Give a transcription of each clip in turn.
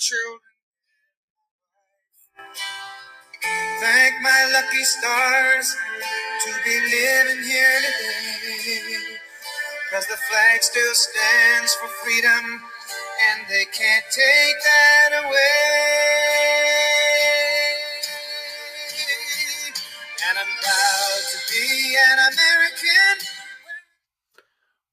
children. Thank my lucky stars to be living here today. Cause the flag still stands for freedom, and they can't take that away. And I'm proud to be an American.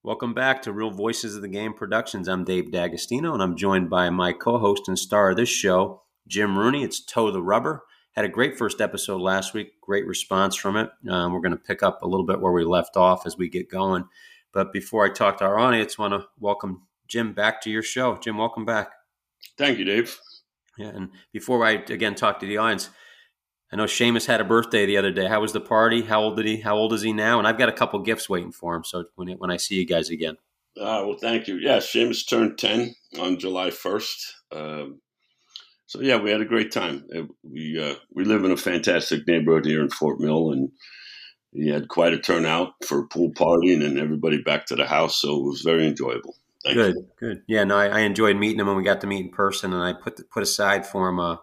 Welcome back to Real Voices of the Game Productions. I'm Dave D'Agostino, and I'm joined by my co-host and star of this show, Jim Rooney. It's Toe the Rubber. Had a great first episode last week. Great response from it. Um, we're going to pick up a little bit where we left off as we get going. But before I talk to our audience, want to welcome Jim back to your show. Jim, welcome back. Thank you, Dave. Yeah, and before I again talk to the audience, I know Seamus had a birthday the other day. How was the party? How old did he? How old is he now? And I've got a couple gifts waiting for him. So when when I see you guys again, Uh, well, thank you. Yeah, Seamus turned 10 on July 1st. Um, so, yeah, we had a great time. Uh, We, uh, we live in a fantastic neighborhood here in Fort Mill, and we had quite a turnout for a pool party and then everybody back to the house. So it was very enjoyable. Thank good, you. good. Yeah, no, I, I enjoyed meeting him when we got to meet in person, and I put put aside for him. Uh,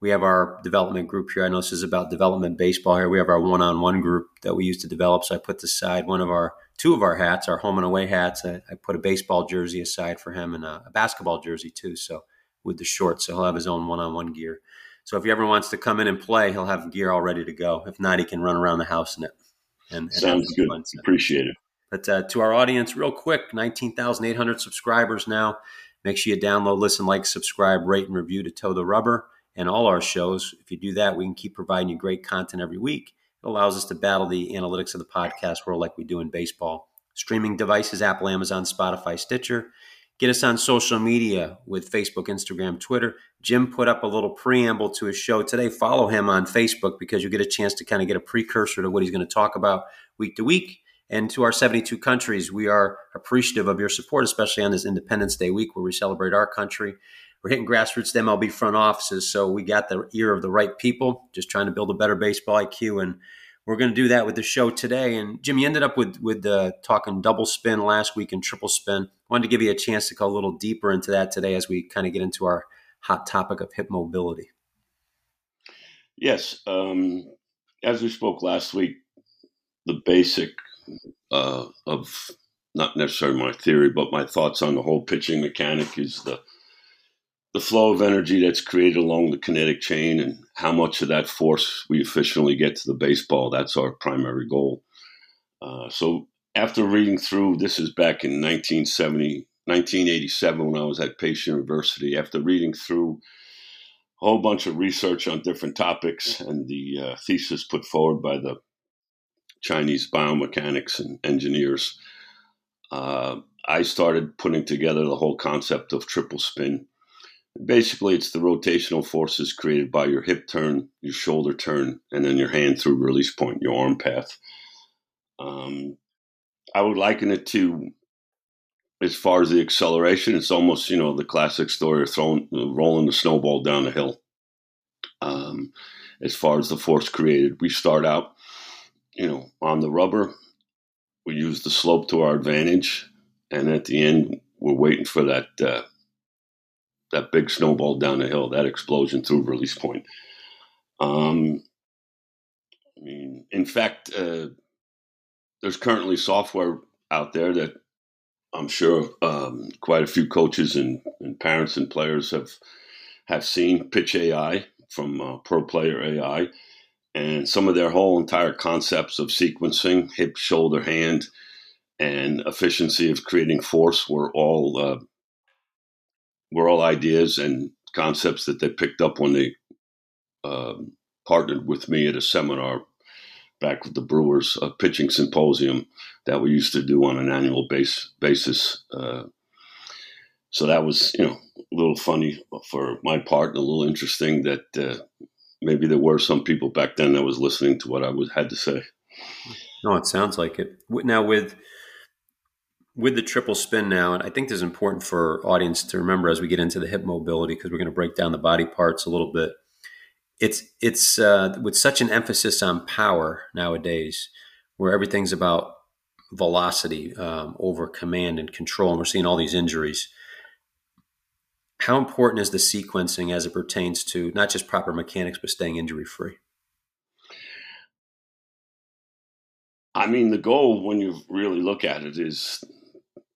we have our development group here. I know this is about development baseball here. We have our one on one group that we use to develop. So I put aside one of our two of our hats, our home and away hats. I, I put a baseball jersey aside for him and a, a basketball jersey too. So with the shorts, so he'll have his own one on one gear. So if he ever wants to come in and play, he'll have gear all ready to go. If not, he can run around the house in it. And, and Sounds good. Appreciate it. but uh, to our audience, real quick 19,800 subscribers now. Make sure you download, listen, like, subscribe, rate, and review to Toe the Rubber and all our shows. If you do that, we can keep providing you great content every week. It allows us to battle the analytics of the podcast world like we do in baseball. Streaming devices Apple, Amazon, Spotify, Stitcher. Get us on social media with Facebook, Instagram, Twitter. Jim put up a little preamble to his show today. Follow him on Facebook because you'll get a chance to kind of get a precursor to what he's going to talk about week to week. And to our 72 countries, we are appreciative of your support, especially on this Independence Day week where we celebrate our country. We're hitting grassroots MLB front offices, so we got the ear of the right people, just trying to build a better baseball IQ. And we're going to do that with the show today. And Jim, you ended up with with uh, talking double spin last week and triple spin. Wanted to give you a chance to go a little deeper into that today as we kind of get into our hot topic of hip mobility. Yes. Um, as we spoke last week, the basic uh, of not necessarily my theory, but my thoughts on the whole pitching mechanic is the the flow of energy that's created along the kinetic chain and how much of that force we efficiently get to the baseball. That's our primary goal. Uh, so after reading through, this is back in 1970, 1987 when I was at Pace University. After reading through a whole bunch of research on different topics and the uh, thesis put forward by the Chinese biomechanics and engineers, uh, I started putting together the whole concept of triple spin. Basically, it's the rotational forces created by your hip turn, your shoulder turn, and then your hand through release point, your arm path. Um, I would liken it to, as far as the acceleration, it's almost you know the classic story of throwing, rolling the snowball down the hill. Um, as far as the force created, we start out, you know, on the rubber. We use the slope to our advantage, and at the end, we're waiting for that uh, that big snowball down the hill, that explosion through release point. Um, I mean, in fact, uh, there's currently software out there that I'm sure um, quite a few coaches and, and, parents and players have have seen Pitch AI from uh, Pro Player AI, and some of their whole entire concepts of sequencing, hip, shoulder, hand, and efficiency of creating force were all uh, were all ideas and concepts that they picked up when they um, partnered with me at a seminar back with the Brewers a pitching symposium that we used to do on an annual base, basis. Uh, so that was, you know, a little funny for my part and a little interesting that uh, maybe there were some people back then that was listening to what I was had to say. No, it sounds like it. Now with with the triple spin now, and I think this is important for audience to remember as we get into the hip mobility because we're going to break down the body parts a little bit. It's it's uh, with such an emphasis on power nowadays. where everything's about velocity um, over command and control, and we're seeing all these injuries. How important is the sequencing as it pertains to not just proper mechanics, but staying injury free? I mean, the goal when you really look at it is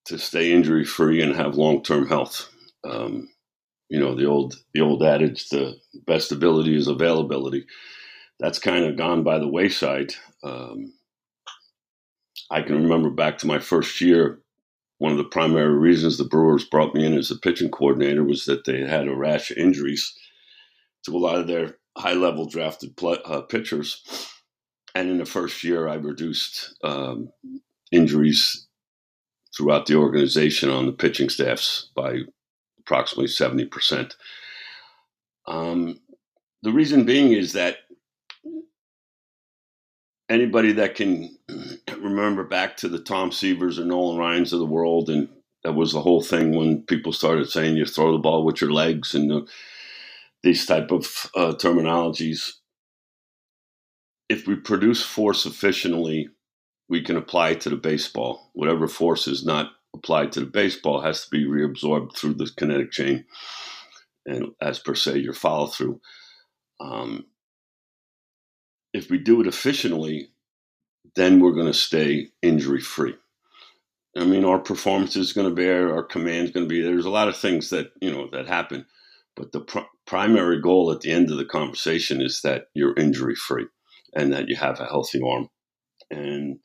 to stay injury free and have long term health. Um, you know the old the old adage: the best ability is availability. That's kind of gone by the wayside. Um, I can remember back to my first year. One of the primary reasons the Brewers brought me in as a pitching coordinator was that they had a rash of injuries to a lot of their high level drafted uh, pitchers and in the first year, I reduced um, injuries throughout the organization on the pitching staffs by approximately 70%. Um, the reason being is that anybody that can remember back to the Tom Seavers and Nolan Ryans of the world, and that was the whole thing when people started saying you throw the ball with your legs and uh, these type of uh, terminologies if we produce force efficiently, we can apply to the baseball. Whatever force is not applied to the baseball has to be reabsorbed through the kinetic chain, and as per se, your follow through. Um, if we do it efficiently, then we're going to stay injury free. I mean, our performance is going to be our command is going to be. There's a lot of things that you know that happen, but the pr- primary goal at the end of the conversation is that you're injury free and that you have a healthy arm. And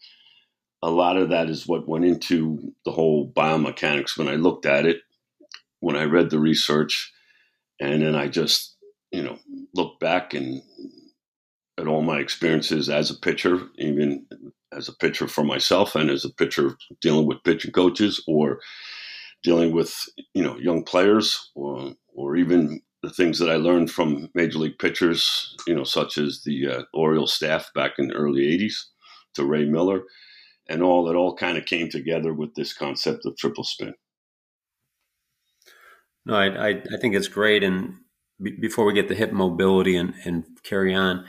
a lot of that is what went into the whole biomechanics when I looked at it, when I read the research, and then I just, you know, looked back and at all my experiences as a pitcher, even as a pitcher for myself and as a pitcher dealing with pitching coaches or dealing with, you know, young players or, or even the things that I learned from major league pitchers, you know, such as the uh, Orioles staff back in the early '80s, to Ray Miller, and all It all kind of came together with this concept of triple spin. No, I, I, I think it's great. And b- before we get the hip mobility and, and carry on,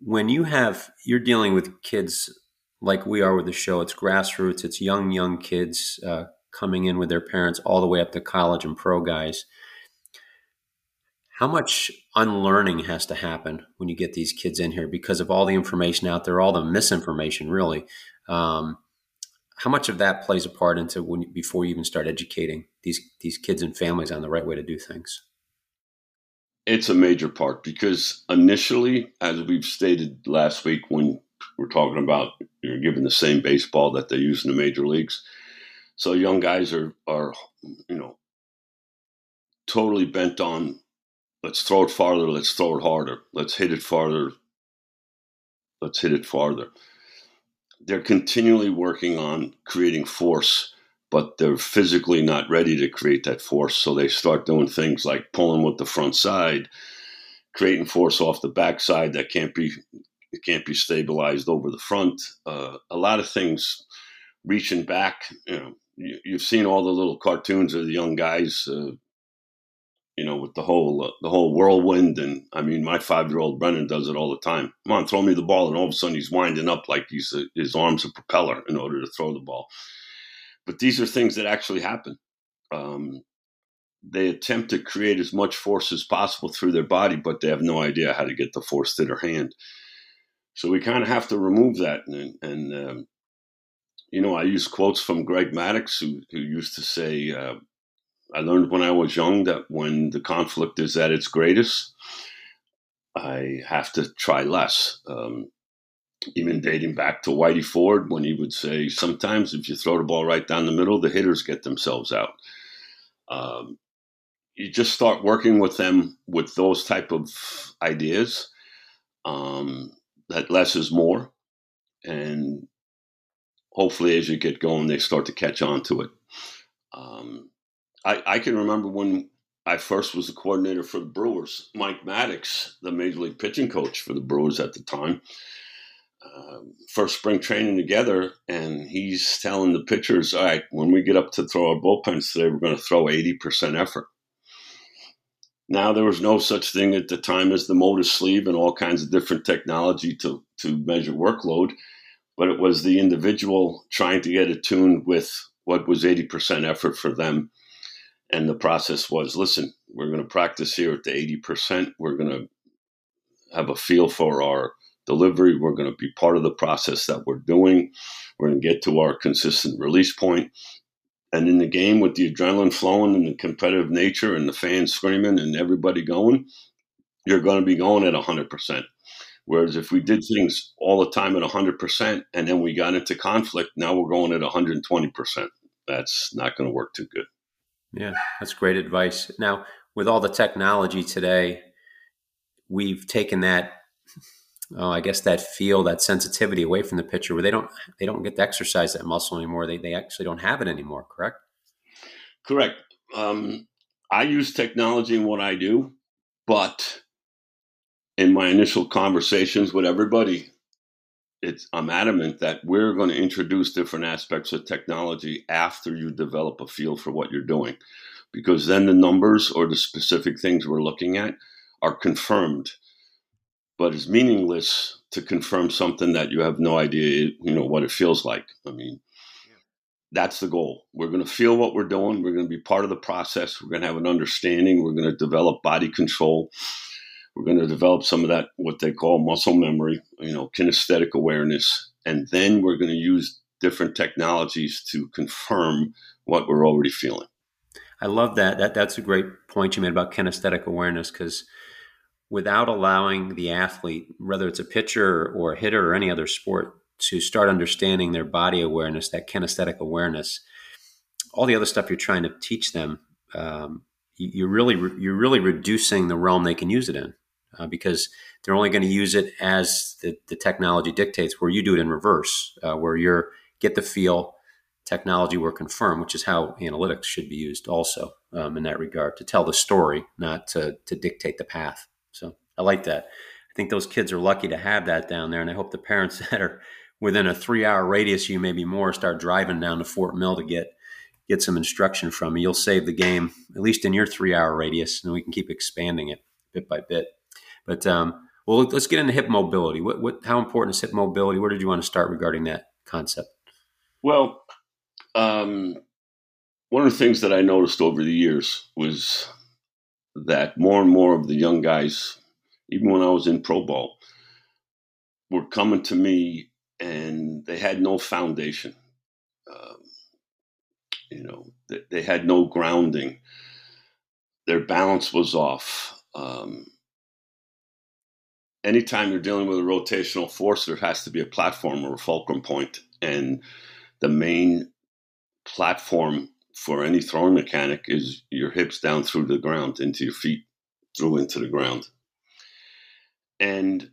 when you have you're dealing with kids like we are with the show, it's grassroots, it's young young kids uh, coming in with their parents, all the way up to college and pro guys how much unlearning has to happen when you get these kids in here because of all the information out there, all the misinformation, really? Um, how much of that plays a part into when before you even start educating these these kids and families on the right way to do things? It's a major part because initially, as we've stated last week, when we're talking about you're given the same baseball that they use in the major leagues, so young guys are are you know totally bent on let's throw it farther, let's throw it harder, let's hit it farther, let's hit it farther. They're continually working on creating force, but they're physically not ready to create that force. So they start doing things like pulling with the front side, creating force off the backside that can't be it can't be stabilized over the front. Uh, a lot of things reaching back. You know, you, have seen all the little cartoons of the young guys. Uh, you know, with the whole uh, the whole whirlwind. And I mean, my five year old Brennan does it all the time. Come on, throw me the ball, and all of a sudden he's winding up like he's a, his arms a propeller in order to throw the ball. But these are things that actually happen. Um, they attempt to create as much force as possible through their body, but they have no idea how to get the force to their hand. So we kind of have to remove that. And, and um, you know, I use quotes from Greg Maddux, who, who used to say, uh, I learned when I was young that when the conflict is at its greatest, I have to try less. Um, even dating back to Whitey Ford, when he would say, sometimes if you throw the ball right down the middle, the hitters get themselves out. Um, you just start working with them with those type of ideas. Um, that less is more, and hopefully, as you get going, they start to catch on to it. Um, I, I can remember when I first was the coordinator for the Brewers. Mike Maddux, the major league pitching coach for the Brewers at the time, uh, first spring training together, and he's telling the pitchers, "All right, when we get up to throw our bullpens today, we're going to throw eighty percent effort." Now there was no such thing at the time as the Motus sleeve and all kinds of different technology to to measure workload. but it was the individual trying to get attuned with what was 80% effort for them. And the process was listen, we're going to practice here at the 80%. We're going to have a feel for our delivery. We're going to be part of the process that we're doing. We're going to get to our consistent release point. And in the game, with the adrenaline flowing and the competitive nature and the fans screaming and everybody going, you're going to be going at 100%. Whereas if we did things all the time at 100% and then we got into conflict, now we're going at 120%. That's not going to work too good. Yeah, that's great advice. Now, with all the technology today, we've taken that oh, I guess that feel, that sensitivity away from the pitcher where they don't they don't get to exercise that muscle anymore. They they actually don't have it anymore, correct? Correct. Um, I use technology in what I do, but in my initial conversations with everybody, it's I'm adamant that we're going to introduce different aspects of technology after you develop a feel for what you're doing, because then the numbers or the specific things we're looking at are confirmed. But it's meaningless to confirm something that you have no idea, you know, what it feels like. I mean, that's the goal. We're going to feel what we're doing. We're going to be part of the process. We're going to have an understanding. We're going to develop body control we're going to develop some of that, what they call muscle memory, you know, kinesthetic awareness. And then we're going to use different technologies to confirm what we're already feeling. I love that. That that's a great point you made about kinesthetic awareness because without allowing the athlete, whether it's a pitcher or a hitter or any other sport, to start understanding their body awareness, that kinesthetic awareness, all the other stuff you're trying to teach them, um, you're really you're really reducing the realm they can use it in uh, because they're only going to use it as the, the, technology dictates, where you do it in reverse, uh, where you're get the feel, technology will confirm, which is how analytics should be used also um, in that regard to tell the story, not to, to dictate the path. So I like that. I think those kids are lucky to have that down there, and I hope the parents that are within a three hour radius, you maybe more, start driving down to Fort Mill to get get some instruction from you. You'll save the game at least in your three hour radius, and we can keep expanding it bit by bit. But um, well, let's get into hip mobility. What, what, how important is hip mobility? Where did you want to start regarding that concept? Well, um, one of the things that I noticed over the years was that more and more of the young guys, even when I was in pro ball, were coming to me and they had no foundation. Um, you know, they, they, had no grounding. Their balance was off. Um, anytime you're dealing with a rotational force, there has to be a platform or a fulcrum point. And the main platform for any throwing mechanic is your hips down through the ground into your feet, through into the ground. And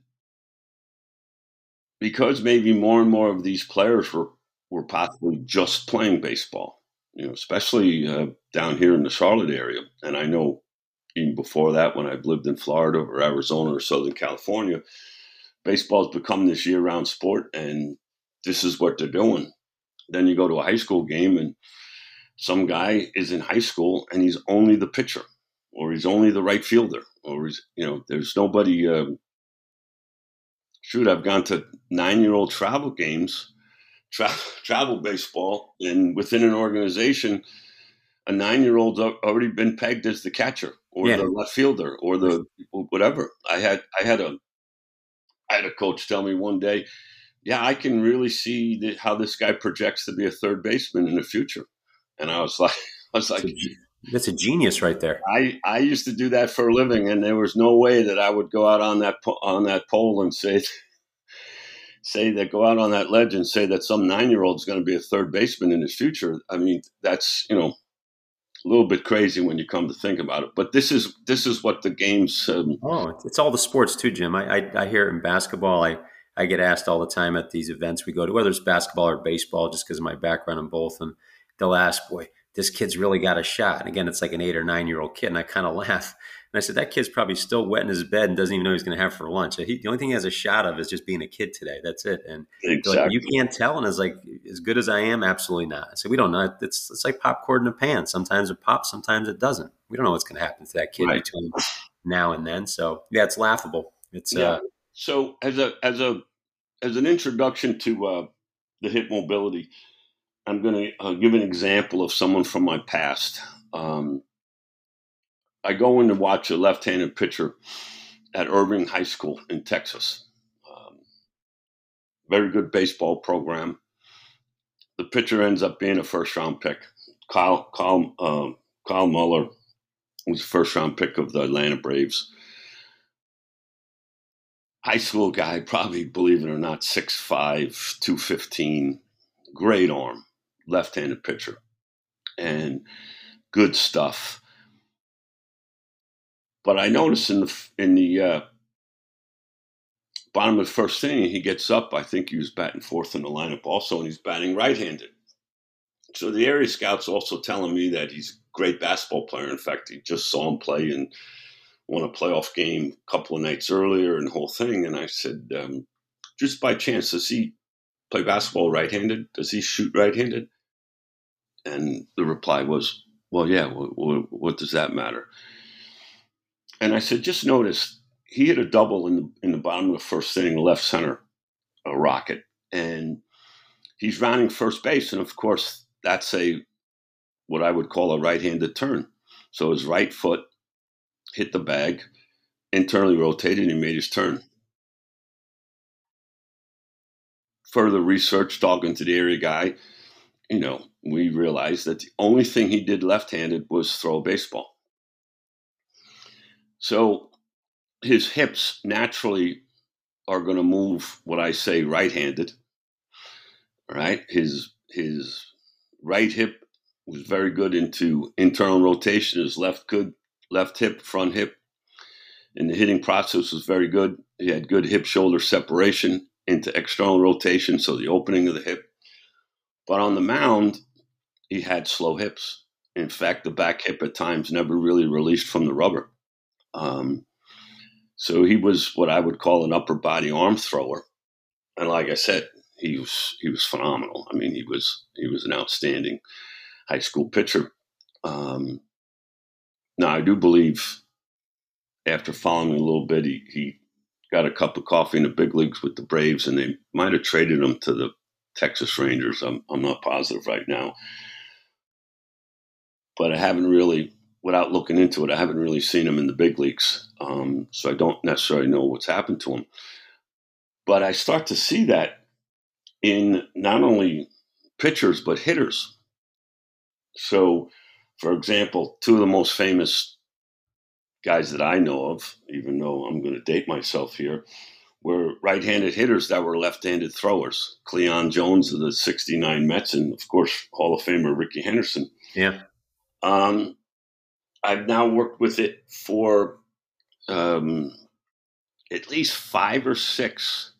because maybe more and more of these players were, were possibly just playing baseball, you know, especially uh, down here in the Charlotte area. And I know even before that, when I've lived in Florida or Arizona or Southern California, baseball's become this year round sport, and this is what they're doing. Then you go to a high school game, and some guy is in high school and he's only the pitcher, or he's only the right fielder, or he's, you know, there's nobody. Uh, shoot, I've gone to nine year old travel games, tra- travel baseball, and within an organization, a nine year old's already been pegged as the catcher or yeah. the left fielder or the whatever. I had I had a I had a coach tell me one day, yeah, I can really see the, how this guy projects to be a third baseman in the future. And I was like, I was like, that's a genius right there. I, I used to do that for a living, and there was no way that I would go out on that on that pole and say say that go out on that ledge and say that some nine year old is going to be a third baseman in his future. I mean, that's you know a little bit crazy when you come to think about it. But this is this is what the games. Um, oh, it's all the sports too, Jim. I, I, I hear it in basketball. I I get asked all the time at these events we go to, whether it's basketball or baseball, just because of my background in both, and they'll ask, "Boy, this kid's really got a shot." And again, it's like an eight or nine year old kid, and I kind of laugh and I said, that kid's probably still wet in his bed and doesn't even know he's going to have for lunch. He, the only thing he has a shot of is just being a kid today. That's it. And exactly. like, you can't tell. And it's like, as good as I am, absolutely not. I said, we don't know. It's, it's like popcorn in a pan. Sometimes it pops, sometimes it doesn't. We don't know what's going to happen to that kid right. between now and then. So yeah, it's laughable. It's, yeah. Uh, so as a, as a, as an introduction to uh, the hip mobility. I'm going to uh, give an example of someone from my past. Um, I go in to watch a left-handed pitcher at Irving High School in Texas. Um, very good baseball program. The pitcher ends up being a first-round pick. Kyle Kyle uh, Kyle Muller was the first-round pick of the Atlanta Braves. High school guy, probably believe it or not, 6'5", 215, great arm, left-handed pitcher, and good stuff but I noticed in the in the uh, bottom of the first inning, he gets up. I think he was batting fourth in the lineup also, and he's batting right-handed. So the area scouts also telling me that he's a great basketball player. In fact, he just saw him play and won a playoff game a couple of nights earlier and the whole thing. And I said, um, just by chance, does he play basketball right-handed? Does he shoot right-handed? And the reply was, well, yeah. what, what does that matter? And I said, just notice he hit a double in the in the bottom of the first inning, left center, a rocket, and he's rounding first base, and of course that's a what I would call a right-handed turn. So his right foot hit the bag, internally rotated, and he made his turn. Further research, talking to the area guy, you know, we realized that the only thing he did left-handed was throw a baseball. So his hips naturally are going to move what I say right-handed. Right? His his right hip was very good into internal rotation. His left good left hip, front hip, and the hitting process was very good. He had good hip shoulder separation into external rotation, so the opening of the hip. But on the mound, he had slow hips. In fact, the back hip at times never really released from the rubber. Um, so he was what I would call an upper body arm thrower, and like I said, he was he was phenomenal. I mean, he was he was an outstanding high school pitcher. Um, now I do believe after following a little bit, he, he got a cup of coffee in the big leagues with the Braves, and they might have traded him to the Texas Rangers. I'm I'm not positive right now, but I haven't really without looking into it, I haven't really seen him in the big leagues, um, so I don't necessarily know what's happened to him. But I start to see that in not only pitchers but hitters. So, for example, two of the most famous guys that I know of, even though I'm going to date myself here, were right-handed hitters that were left-handed throwers. Cleon Jones of the '69 Mets, and of course Hall of Famer Rickey Henderson. Yeah. Um, I've now worked with it for um, at least five or six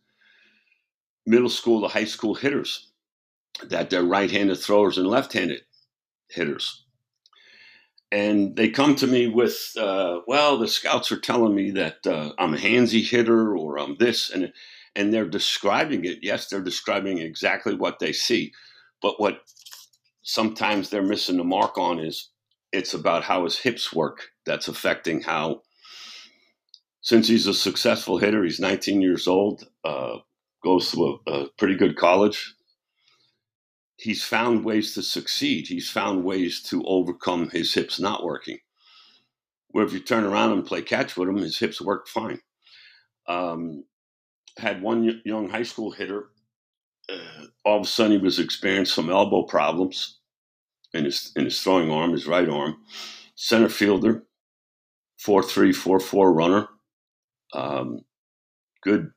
middle school to high school hitters that they're right-handed throwers and left-handed hitters. And they come to me with, uh, well, the scouts are telling me that uh, I'm a handsy hitter or I'm this, and and they're describing it. Yes, they're describing exactly what they see, but what sometimes they're missing the mark on is it's about how his hips work that's affecting how since he's a successful hitter he's 19 years old uh, goes to a, a, pretty good college. He's found ways to succeed. He's found ways to overcome his hips not working. Where if you turn around and play catch with him his hips work fine. Um, had one young high school hitter uh, all of a sudden he was experiencing some elbow problems in his in his throwing arm, his right arm. Center fielder, four three four four runner. Um, good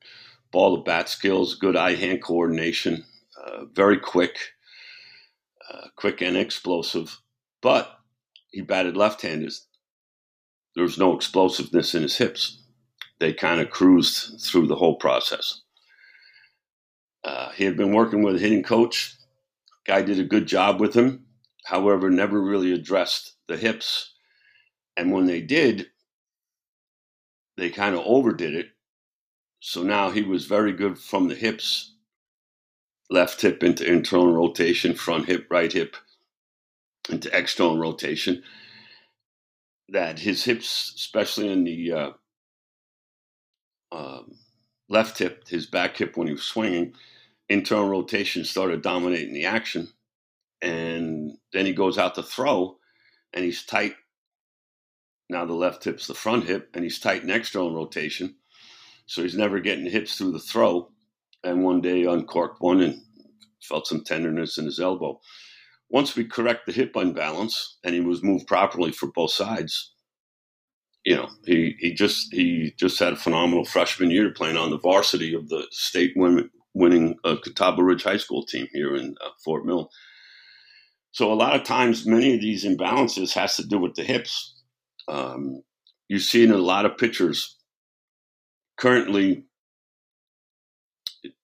ball to bat skills, good eye hand coordination, uh, very quick, uh, quick and explosive. But he batted left handed. There was no explosiveness in his hips. They kind of cruised through the whole process. Uh, he had been working with a hitting coach. Guy did a good job with him however, never really addressed the hips. And when they did, they kind of overdid it. So now he was very good from the hips, left hip into internal rotation, front hip, right hip into external rotation. That his hips, especially in the uh, um, left hip, his back hip when he was swinging, internal rotation started dominating the action. And then he goes out to throw and he's tight. Now the left hip's the front hip and he's tight in external rotation. So he's never getting hips through the throw. And one day uncorked one and felt some tenderness in his elbow. Once we correct the hip unbalance and he was moved properly for both sides, you know, he, he just he just had a phenomenal freshman year playing on the varsity of the state winning a Catawba Ridge High School team here in uh, Fort Mill. So a lot of times, many of these imbalances has to do with the hips. Um, you see in a lot of pitchers currently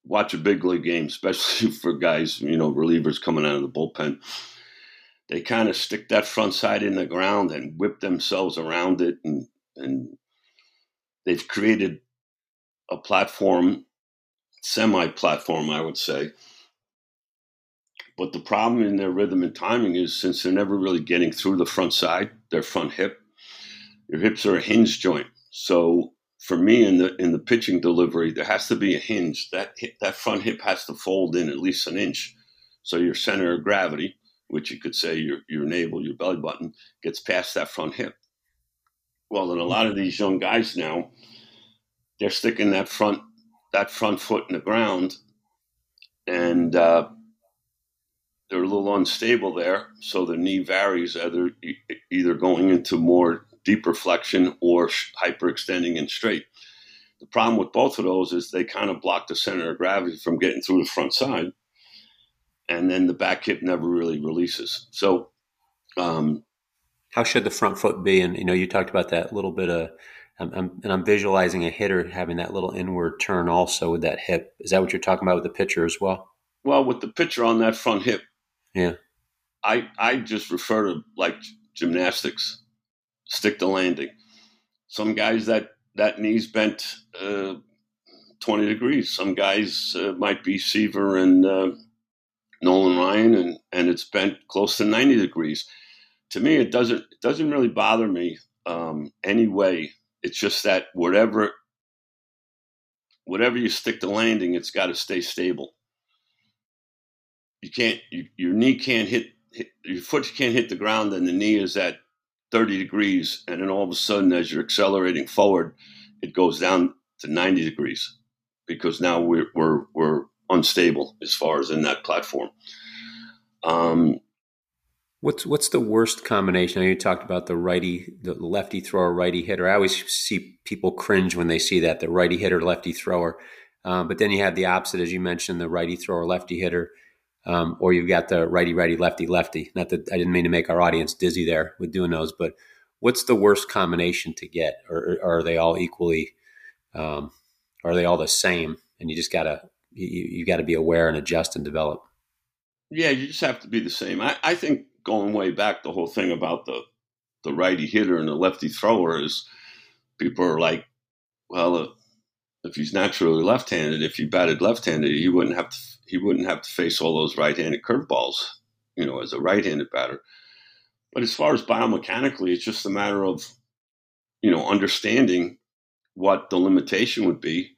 watch a big league game, especially for guys, you know, relievers coming out of the bullpen. They kind of stick that front side in the ground and whip themselves around it, and and they've created a platform, semi-platform, I would say. But the problem in their rhythm and timing is since they're never really getting through the front side, their front hip, your hips are a hinge joint. So for me in the in the pitching delivery, there has to be a hinge. That hip, that front hip has to fold in at least an inch, so your center of gravity, which you could say your your navel, your belly button, gets past that front hip. Well, in a lot of these young guys now, they're sticking that front that front foot in the ground, and uh, they're a little unstable there. So the knee varies, either either going into more deeper flexion or hyperextending and straight. The problem with both of those is they kind of block the center of gravity from getting through the front side, and then the back hip never really releases. So, um, how should the front foot be? And you know, you talked about that little bit of, I'm, and I'm visualizing a hitter having that little inward turn also with that hip. Is that what you're talking about with the pitcher as well? Well, with the pitcher on that front hip, yeah, I I just refer to like gymnastics stick the landing. Some guys that that knee's bent uh, 20 degrees. Some guys uh, might be Seaver and uh, Nolan Ryan, and, and it's bent close to 90 degrees. To me, it doesn't it doesn't really bother me um, anyway. It's just that whatever whatever you stick the landing, it's got to stay stable. You can't you, your knee can't hit, hit your foot can't hit the ground, and the knee is at 30 degrees, and then all of a sudden, as you're accelerating forward, it goes down to 90 degrees because now we're we're, we're unstable as far as in that platform. Um, what's what's the worst combination? I know you talked about the righty, the lefty thrower, righty hitter. I always see people cringe when they see that the righty hitter, lefty thrower. Um, but then you have the opposite, as you mentioned, the righty thrower, lefty hitter um, or you've got the righty righty lefty lefty. Not that I didn't mean to make our audience dizzy there with doing those, but what's the worst combination to get, or, or are they all equally? Um, are they all the same? And you just gotta you, you got to be aware and adjust and develop. Yeah, you just have to be the same. I, I think going way back, the whole thing about the the righty hitter and the lefty thrower is people are like, well, uh, if he's naturally left-handed, if he batted left-handed, he wouldn't have to he wouldn't have to face all those right-handed curveballs, you know, as a right-handed batter. But as far as biomechanically, it's just a matter of, you know, understanding what the limitation would be,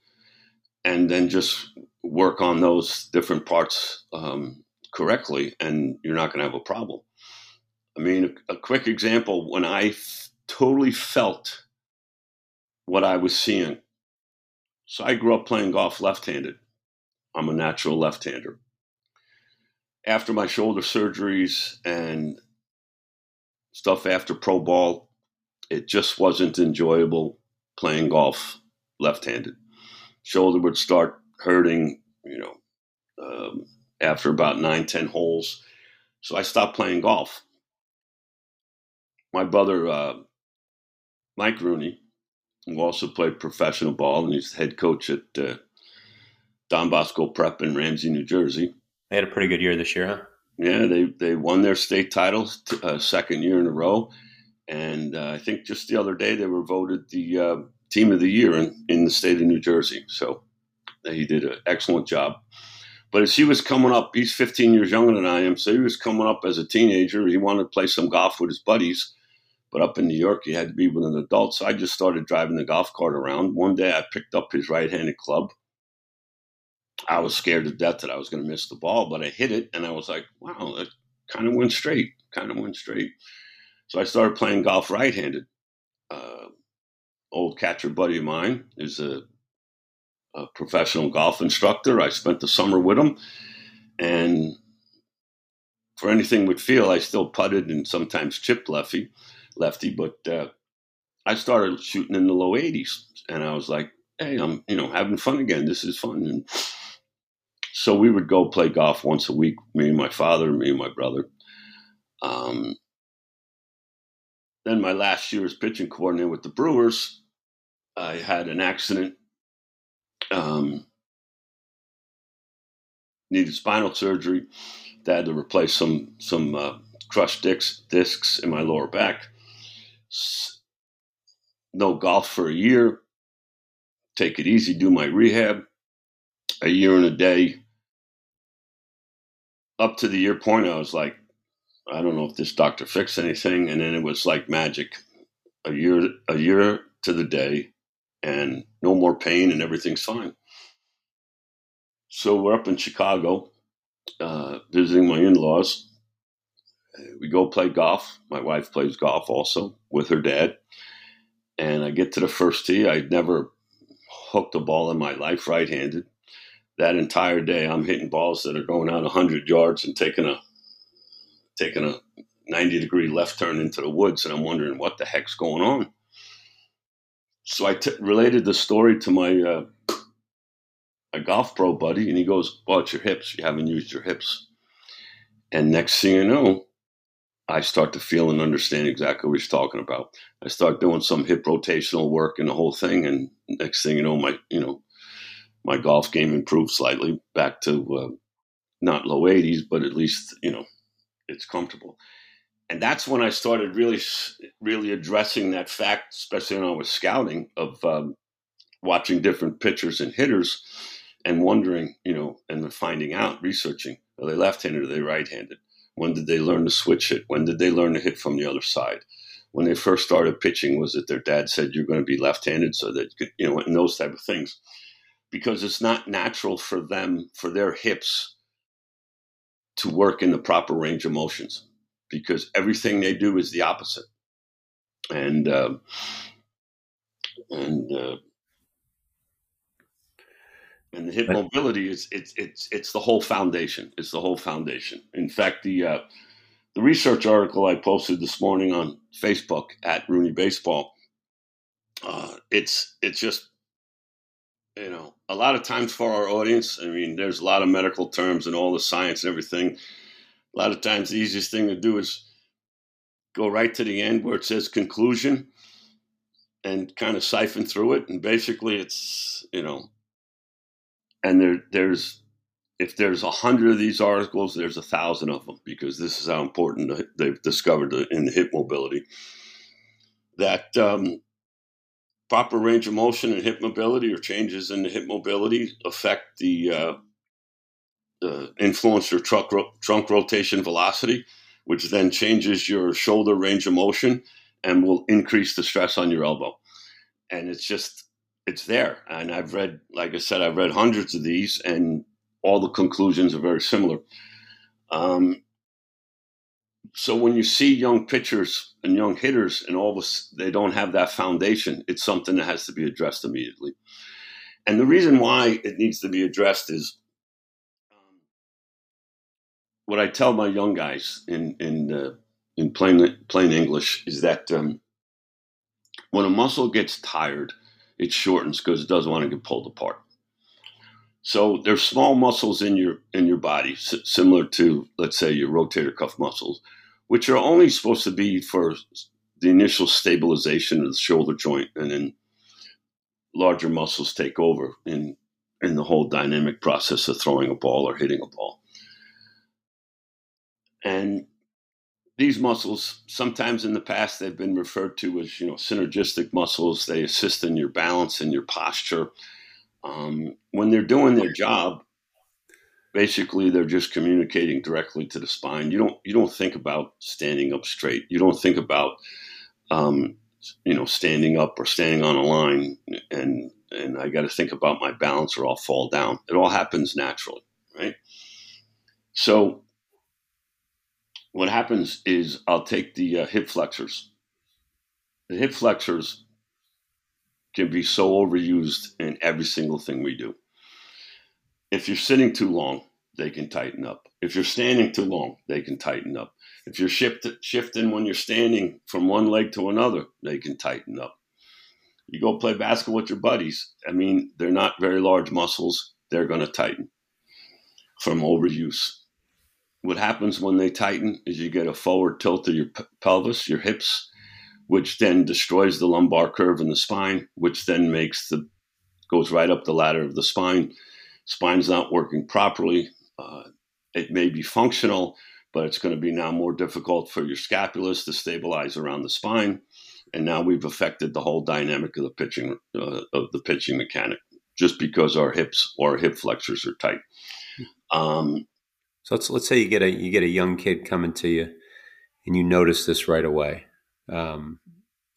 and then just work on those different parts um, correctly, and you're not going to have a problem. I mean, a, a quick example: when I f- totally felt what I was seeing so I grew up playing golf left handed. I'm a natural left hander. After my shoulder surgeries and stuff after pro ball, it just wasn't enjoyable playing golf left handed. Shoulder would start hurting, you know, um, after about nine, ten holes. So I stopped playing golf. My brother, uh, Mike Rooney, who also played professional ball, and he's head coach at uh, Don Bosco Prep in Ramsey, New Jersey. They had a pretty good year this year, huh? Yeah, they they won their state titles t- uh, second year in a row, and uh, I think just the other day they were voted the uh, team of the year in, in the state of New Jersey. So he did an excellent job. But as he was coming up, he's 15 years younger than I am, so he was coming up as a teenager. He wanted to play some golf with his buddies but up in New York, he had to be with an adult. So I just started driving the golf cart around. One day I picked up his right handed club. I was scared to death that I was going to miss the ball, but I hit it and I was like, wow, it kind of went straight, kind of went straight. So I started playing golf right handed. Uh, old catcher buddy of mine is a, a professional golf instructor. I spent the summer with him. And for anything would feel, I still putted and sometimes chipped lefty, lefty, but uh, I started shooting in the low 80s. And I was like, hey, I'm, you know, having fun again. This is fun. And so we would go play golf once a week, me and my father, me and my brother. Um, then my last year as pitching coordinator with the Brewers, I had an accident. Um, needed spinal surgery. They had to replace some some uh, crushed discs discs in my lower back. No golf for a year. Take it easy. Do my rehab. A year and a day. Up to the year point, I was like, I don't know if this doctor fixed anything, and then it was like magic. A year, a year to the day, and no more pain, and everything's fine. So we're up in Chicago, uh, visiting my in-laws. We go play golf. My wife plays golf also with her dad, and I get to the first tee. I'd never hooked a ball in my life right-handed. That entire day, I'm hitting balls that are going out 100 yards and taking a taking a 90 degree left turn into the woods, and I'm wondering what the heck's going on. So I t- related the story to my uh, a golf pro buddy, and he goes, "Well, it's your hips. You haven't used your hips." And next thing you know, I start to feel and understand exactly what he's talking about. I start doing some hip rotational work and the whole thing, and next thing you know, my you know my golf game improved slightly back to uh, not low 80s, but at least you know it's comfortable. And that's when I started really, really addressing that fact, especially when I was scouting of um, watching different pitchers and hitters and wondering, you know, and finding out, researching, are they left-handed or are they right-handed? When did they learn to switch it? When did they learn to hit from the other side? When they first started pitching, was it their dad said you're going to be left-handed so that you could, you know, and those type of things, because it's not natural for them for their hips to work in the proper range of motions because everything they do is the opposite. And uh, and uh, and the hip mobility is it's it's it's the whole foundation. It's the whole foundation. In fact, the uh, the research article I posted this morning on Facebook at Rooney Baseball, uh, it's it's just you know, a lot of times for our audience, I mean, there's a lot of medical terms and all the science and everything. A lot of times, the easiest thing to do is go right to the end where it says conclusion and kind of siphon through it. And basically, it's, you know, and there, there's, if there's a hundred of these articles, there's a thousand of them because this is how important they've discovered in the hip mobility. That um, proper range of motion and hip mobility or changes in the hip mobility affect the uh, uh, influence your trunk, ro- trunk rotation velocity, which then changes your shoulder range of motion and will increase the stress on your elbow. And it's just, it's there. And I've read, like I said, I've read hundreds of these, and all the conclusions are very similar. Um, so when you see young pitchers and young hitters and all this they don't have that foundation it's something that has to be addressed immediately. And the reason why it needs to be addressed is um, what i tell my young guys in in uh, in plain plain english is that um, when a muscle gets tired it shortens because it doesn't want to get pulled apart. So there's small muscles in your in your body, similar to let's say your rotator cuff muscles, which are only supposed to be for the initial stabilization of the shoulder joint, and then larger muscles take over in in the whole dynamic process of throwing a ball or hitting a ball. And these muscles, sometimes in the past, they've been referred to as you know synergistic muscles. They assist in your balance and your posture. Um, when they're doing their job, basically they're just communicating directly to the spine. You don't you don't think about standing up straight. You don't think about um, you know standing up or standing on a line and and I got to think about my balance or I'll fall down. It all happens naturally, right? So what happens is I'll take the uh, hip flexors. The hip flexors can be so overused in every single thing we do. If you're sitting too long, they can tighten up. If you're standing too long, they can tighten up. If you're shift, shifting when you're standing from one leg to another, they can tighten up. You go play basketball with your buddies. I mean, they're not very large muscles. They're going to tighten from overuse. What happens when they tighten is you get a forward tilt of your p- pelvis, your hips, which then destroys the lumbar curve in the spine, which then makes the goes right up the ladder of the spine. Spine's not working properly. Uh, it may be functional, but it's going to be now more difficult for your scapulus to stabilize around the spine. And now we've affected the whole dynamic of the pitching uh, of the pitching mechanic just because our hips or hip flexors are tight. Um, so let's let's say you get a you get a young kid coming to you, and you notice this right away. Um,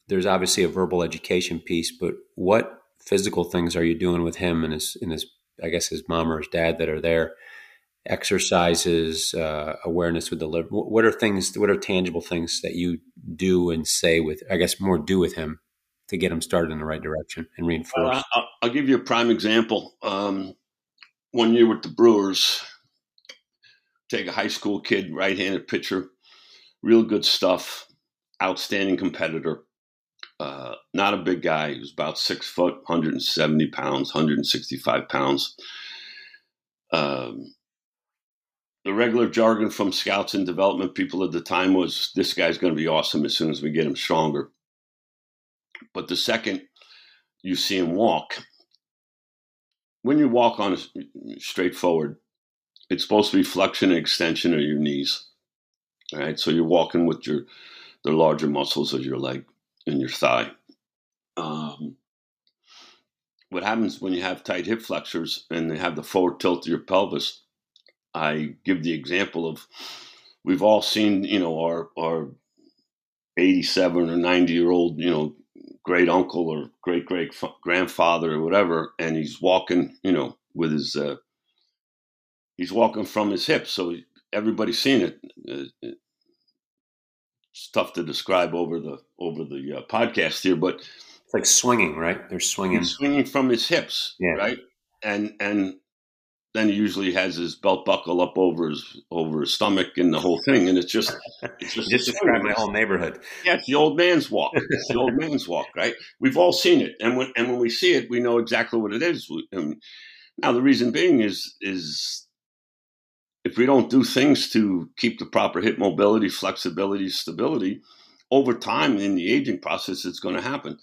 there's obviously a verbal education piece, but what physical things are you doing with him and his and his I guess his mom or his dad that are there? Exercises, uh, awareness with the liver. What are things? What are tangible things that you do and say with? I guess more do with him to get him started in the right direction and reinforce. Uh, I'll, I'll, give you a prime example. Um, one year with the Brewers, take a high school kid, right-handed pitcher, real good stuff outstanding competitor. Uh, not a big guy. He was about six foot, 170 pounds, 165 pounds. Um, the regular jargon from scouts and development people at the time was this guy's going to be awesome as soon as we get him stronger. But the second you see him walk, when you walk on straightforward, it's supposed to be flexion and extension of your knees. All right, so you're walking with your the larger muscles of your leg and your thigh. Um, what happens when you have tight hip flexors and they have the forward tilt of your pelvis? I give the example of we've all seen, you know, our our 87 or 90 year old, you know, great uncle or great great grandfather or whatever, and he's walking, you know, with his uh, he's walking from his hips, so everybody's seen it. Uh, it's tough to describe over the over the uh, podcast here, but it's like swinging, right? They're swinging, swinging from his hips, yeah. right? And and then he usually has his belt buckle up over his over his stomach and the whole thing, and it's just it's just, just describe my whole neighborhood. Yeah, it's the old man's walk. It's the old man's walk, right? We've all seen it, and when and when we see it, we know exactly what it is. And now the reason being is is if we don't do things to keep the proper hip mobility, flexibility, stability, over time in the aging process, it's going to happen.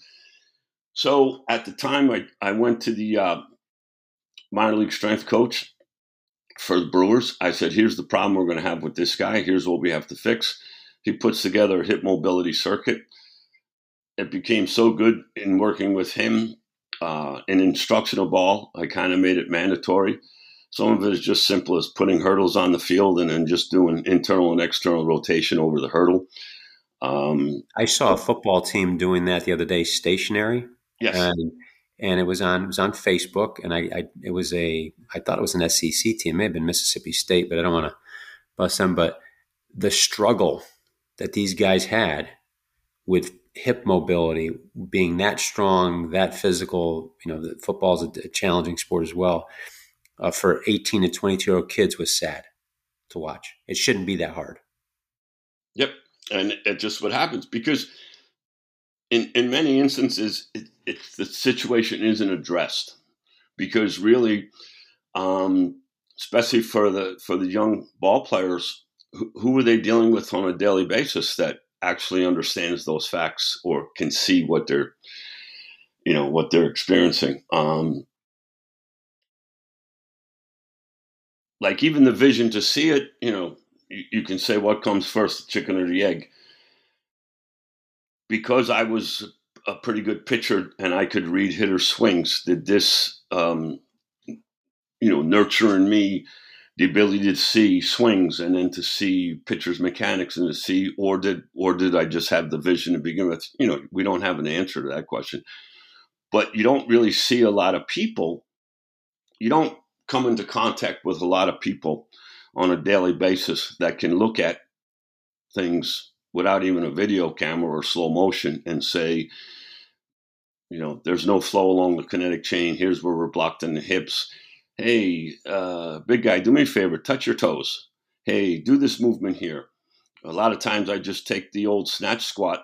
So at the time, I, I went to the uh, minor league strength coach for the Brewers. I said, here's the problem we're going to have with this guy. Here's what we have to fix. He puts together a hip mobility circuit. It became so good in working with him. Uh, an instructional ball, I kind of made it mandatory some of it is just simple as putting hurdles on the field and then just doing internal and external rotation over the hurdle. Um, I saw a football team doing that the other day, stationary. Yes. And, and it was on it was on Facebook, and I, I, it was a I thought it was an SEC team, it may have been Mississippi State, but I don't want to bust them. But the struggle that these guys had with hip mobility, being that strong, that physical, you know, football is a challenging sport as well uh, for 18 to 22 year old kids was sad to watch. It shouldn't be that hard. Yep. And it just what happens because in, in many instances, it, it, the situation isn't addressed because really, um, especially for the, for the young ball players, who, who are they dealing with on a daily basis that actually understands those facts or can see what they're, you know, what they're experiencing. Um, like even the vision to see it, you know, you, you can say what comes first, the chicken or the egg. Because I was a pretty good pitcher and I could read hitter swings, did this, um, you know, nurture in me the ability to see swings and then to see pitchers' mechanics and to see, or did, or did I just have the vision to begin with? You know, we don't have an answer to that question. but you don't really see a lot of people. You don't come into contact with a lot of people on a daily basis that can look at things without even a video camera or slow motion and say, you know, there's no flow along the kinetic chain. Here's where we're blocked in the hips. Hey, uh, big guy, do me a favor, touch your toes. Hey, do this movement here. A lot of times I just take the old snatch squat,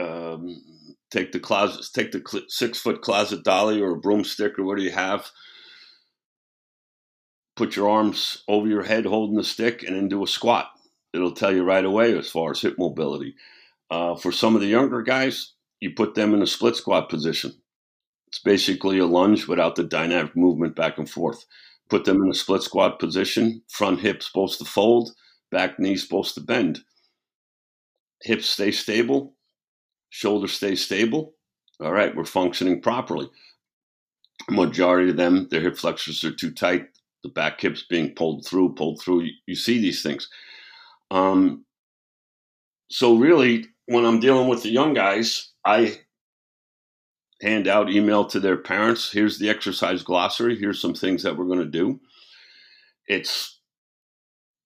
um, take the closet, take the cl- six foot closet dolly or a broomstick or what do you have. Put your arms over your head holding the stick and then do a squat. It'll tell you right away as far as hip mobility. Uh, for some of the younger guys, you put them in a split squat position. It's basically a lunge without the dynamic movement back and forth. Put them in a split squat position, front hip supposed to fold, back knee supposed to bend. Hips stay stable, shoulders stay stable. All right, we're functioning properly. Majority of them, their hip flexors are too tight, the back hips being pulled through, pulled through. You, you see these things. Um, so really, when I'm dealing with the young guys, I hand out email to their parents. Here's the exercise glossary. Here's some things that we're going to do. It's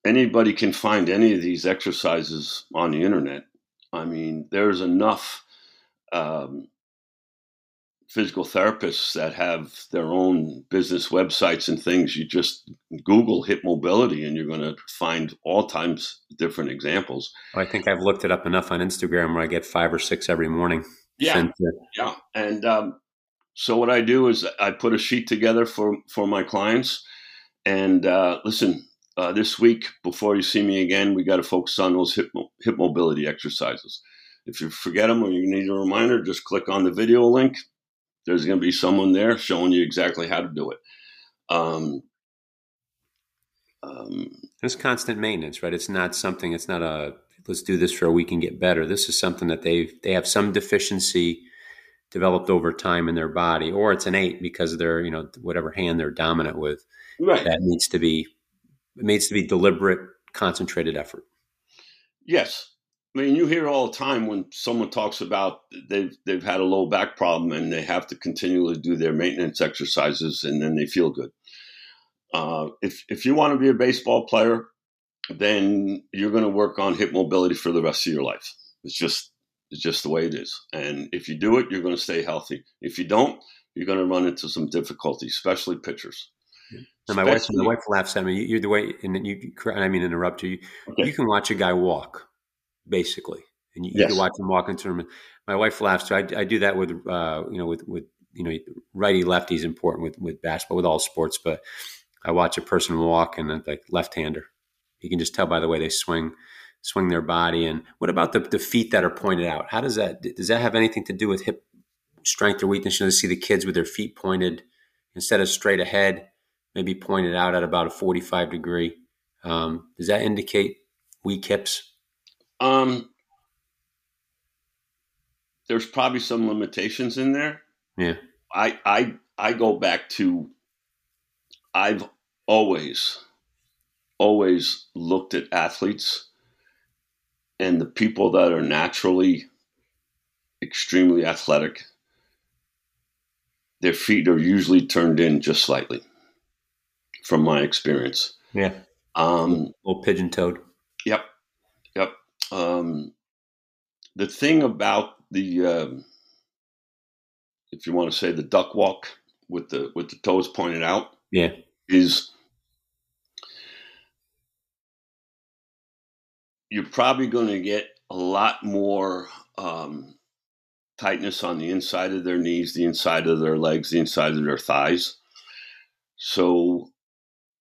anybody can find any of these exercises on the internet. I mean, there's enough um, physical therapists that have their own business websites and things. You just Google hip mobility and you're going to find all times different examples. I think I've looked it up enough on Instagram where I get five or six every morning. Yeah. Yeah. And um, so what I do is I put a sheet together for, for my clients. And uh, listen, uh, this week, before you see me again, we got to focus on those hip, hip mobility exercises. If you forget them or you need a reminder, just click on the video link. There's going to be someone there showing you exactly how to do it. Um, um, it's constant maintenance, right? It's not something. It's not a let's do this for a week and get better. This is something that they they have some deficiency developed over time in their body, or it's innate because they're you know whatever hand they're dominant with. Right. That needs to be it needs to be deliberate, concentrated effort. Yes, I mean, you hear all the time when someone talks about they've they've had a low back problem and they have to continually do their maintenance exercises and then they feel good. Uh, if if you want to be a baseball player, then you're going to work on hip mobility for the rest of your life. It's just it's just the way it is. And if you do it, you're going to stay healthy. If you don't, you're going to run into some difficulty, especially pitchers. And my wife, my wife laughs at me. You're the way, and you. I mean, interrupt you. Okay. You can watch a guy walk basically, and you, yes. you can watch them walk into them. My wife laughs too. I, I do that with uh, you know with with you know righty lefty is important with with basketball with all sports, but I watch a person walk and like left hander. You can just tell by the way they swing swing their body. And what about the, the feet that are pointed out? How does that does that have anything to do with hip strength or weakness? You know, see the kids with their feet pointed instead of straight ahead, maybe pointed out at about a forty five degree. Um, does that indicate weak hips? Um, there's probably some limitations in there. Yeah. I I I go back to I've always always looked at athletes and the people that are naturally extremely athletic their feet are usually turned in just slightly from my experience. Yeah. Um, little pigeon toed. Yep. Um, the thing about the, um, if you want to say the duck walk with the with the toes pointed out, yeah, is you're probably going to get a lot more um, tightness on the inside of their knees, the inside of their legs, the inside of their thighs. So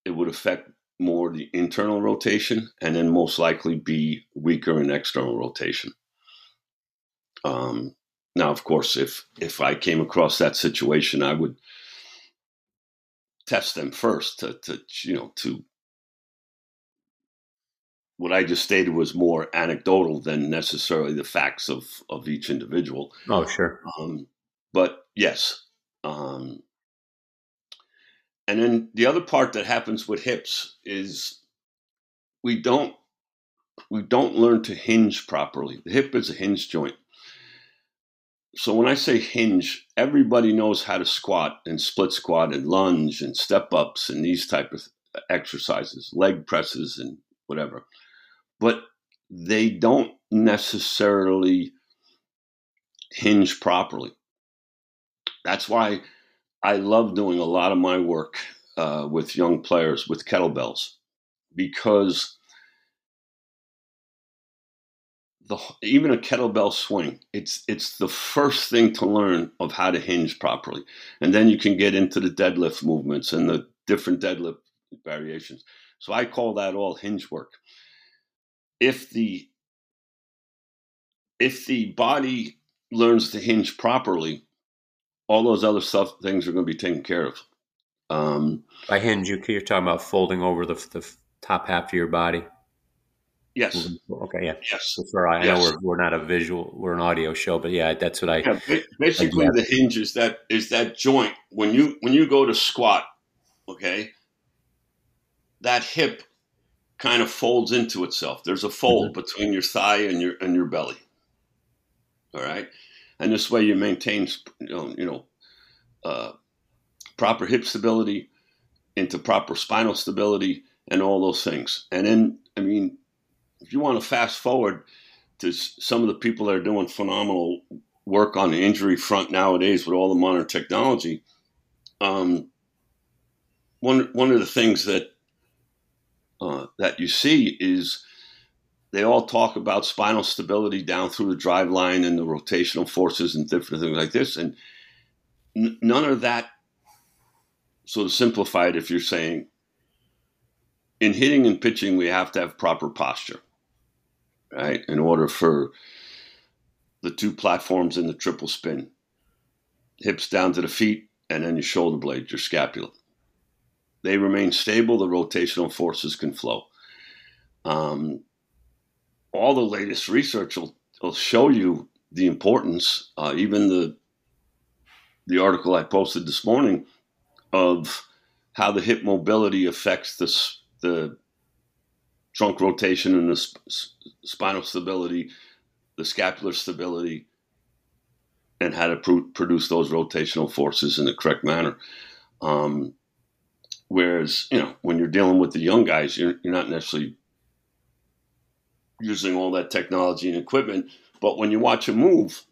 it would affect more the internal rotation and then most likely be weaker in external rotation. Um, now, of course, if if I came across that situation, I would test them first to, to you know to what I just stated was more anecdotal than necessarily the facts of of each individual. Oh, sure. Um, but yes, um, and then the other part that happens with hips is we don't we don't learn to hinge properly. The hip is a hinge joint. so when I say hinge, everybody knows how to squat and split squat and lunge and step ups and these type of exercises, leg presses and whatever. But they don't necessarily hinge properly. That's why I love doing a lot of my work uh, with young players with kettlebells because the even a kettlebell swing it's it's the first thing to learn of how to hinge properly. And then you can get into the deadlift movements and the different deadlift variations. So i call that all hinge work. If the if the body learns to hinge properly all those other stuff things are going to be taken care of um, by hinge you, you're talking about folding over the, the top half of your body Yes. Okay. Yeah. Yes. For I yes. know we're, we're not a visual, we're an audio show, but yeah, that's what I. Yeah, basically, I the hinge is that is that joint when you when you go to squat, okay, that hip kind of folds into itself. There's a fold mm-hmm. between your thigh and your and your belly. All right, and this way you maintain you know, you know uh, proper hip stability into proper spinal stability and all those things. And then I mean if you want to fast forward to some of the people that are doing phenomenal work on the injury front nowadays with all the modern technology, um, one one of the things that uh, that you see is they all talk about spinal stability down through the drive line and the rotational forces and different things like this, and n- none of that. So to simplify it, if you're saying in hitting and pitching, we have to have proper posture right? In order for the two platforms in the triple spin, hips down to the feet, and then your shoulder blades, your scapula. They remain stable. The rotational forces can flow. Um, all the latest research will, will show you the importance. Uh, even the the article I posted this morning of how the hip mobility affects the the trunk rotation and the sp- spinal stability, the scapular stability, and how to pr- produce those rotational forces in the correct manner. Um, whereas, you know, when you're dealing with the young guys, you're, you're not necessarily using all that technology and equipment, but when you watch a move,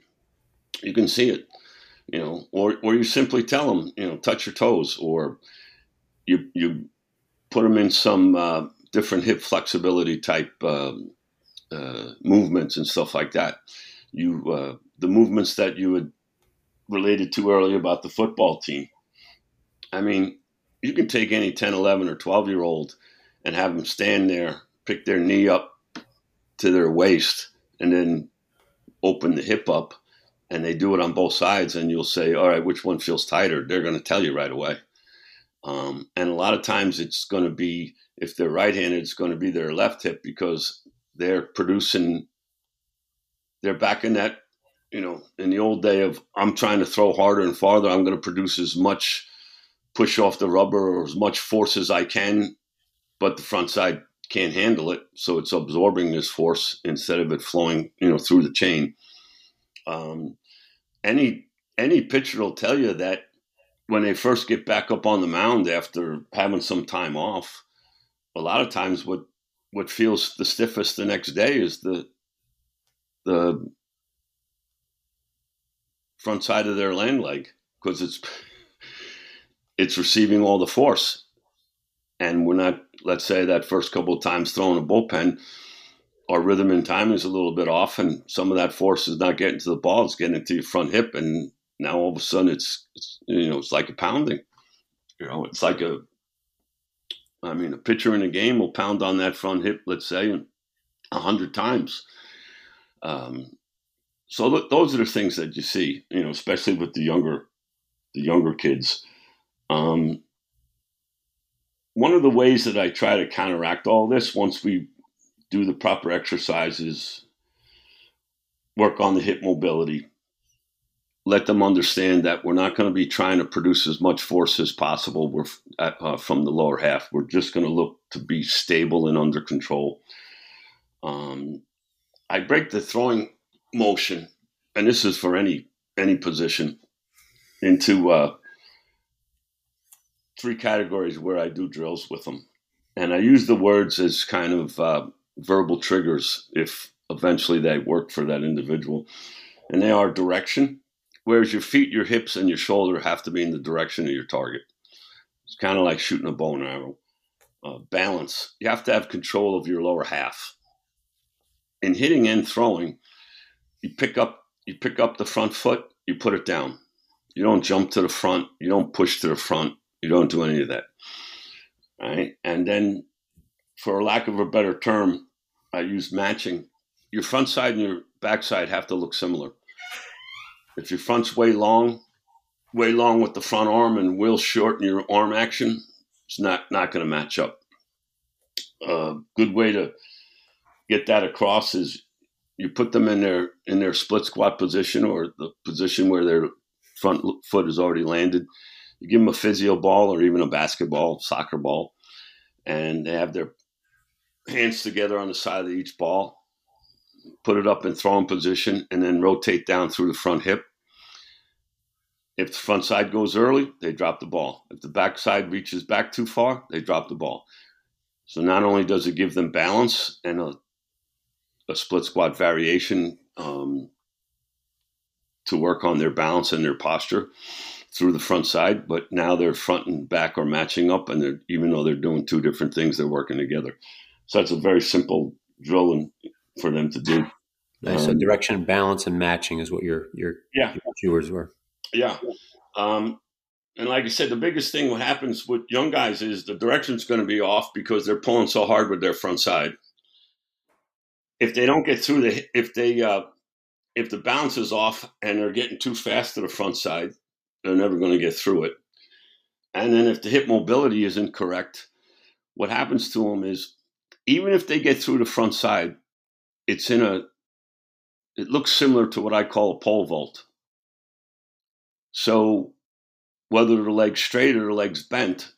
you can see it, you know, or, or you simply tell them, you know, touch your toes, or you, you put them in some, uh, different hip flexibility type um, uh, movements and stuff like that. You uh, the movements that you had related to earlier about the football team. I mean, you can take any 10, 11, or 12 year old and have them stand there, pick their knee up to their waist, and then open the hip up. And they do it on both sides, and you'll say, All right, which one feels tighter? They're going to tell you right away. Um, and a lot of times it's going to be if they're right-handed, it's going to be their left hip because they're producing. They're back in that, you know, in the old day of I'm trying to throw harder and farther. I'm going to produce as much push off the rubber or as much force as I can, but the front side can't handle it, so it's absorbing this force instead of it flowing, you know, through the chain. Um, any any pitcher will tell you that when they first get back up on the mound after having some time off, a lot of times what what feels the stiffest the next day is the the front side of their land leg because it's it's receiving all the force and we're not let's say that first couple of times throwing a bullpen our rhythm and timing is a little bit off and some of that force is not getting to the ball it's getting into your front hip and now all of a sudden it's, it's you know it's like a pounding you know it's like a I mean, a pitcher in a game will pound on that front hip, let's say, a hundred times. Um, so th- those are the things that you see, you know, especially with the younger, the younger kids. Um, one of the ways that I try to counteract all this, once we do the proper exercises, work on the hip mobility, let them understand that we're not going to be trying to produce as much force as possible we're, uh, from the lower half. We're just going to look to be stable and under control. Um, I break the throwing motion, and this is for any any position into uh, three categories where I do drills with them. And I use the words as kind of uh, verbal triggers if eventually they work for that individual. And they are direction, whereas your feet, your hips, and your shoulder have to be in the direction of your target. It's kind of like shooting a bow and arrow. Uh, balance, you have to have control of your lower half. In hitting and throwing, you pick up you pick up the front foot, you put it down. You don't jump to the front, you don't push to the front, you don't do any of that. Right? And then for lack of a better term, I use matching. Your front side and your back side have to look similar. If your front's way long, way long with the front arm and real short in your arm action, it's not not going to match up. A uh, good way to get that across is you put them in their in their split squat position or the position where their front foot is already landed. You give them a physio ball or even a basketball, soccer ball, and they have their hands together on the side of each ball. Put it up in throwing position, and then rotate down through the front hip. If the front side goes early, they drop the ball. If the back side reaches back too far, they drop the ball. So not only does it give them balance and a a split squat variation um, to work on their balance and their posture through the front side, but now their front and back are matching up, and they're, even though they're doing two different things, they're working together. So it's a very simple drill and, for them to do. Nice. Um, so direction, balance, and matching is what your your, yeah. viewers were. Yeah. Um, and like I said, the biggest thing what happens with young guys is the direction's going to be off because they're pulling so hard with their front side if they don't get through the if they uh, if the balance is off and they're getting too fast to the front side, they're never going to get through it. And then if the hip mobility is incorrect, what happens to them is even if they get through the front side, it's in a it looks similar to what I call a pole vault. So whether the leg's straight or the leg's bent,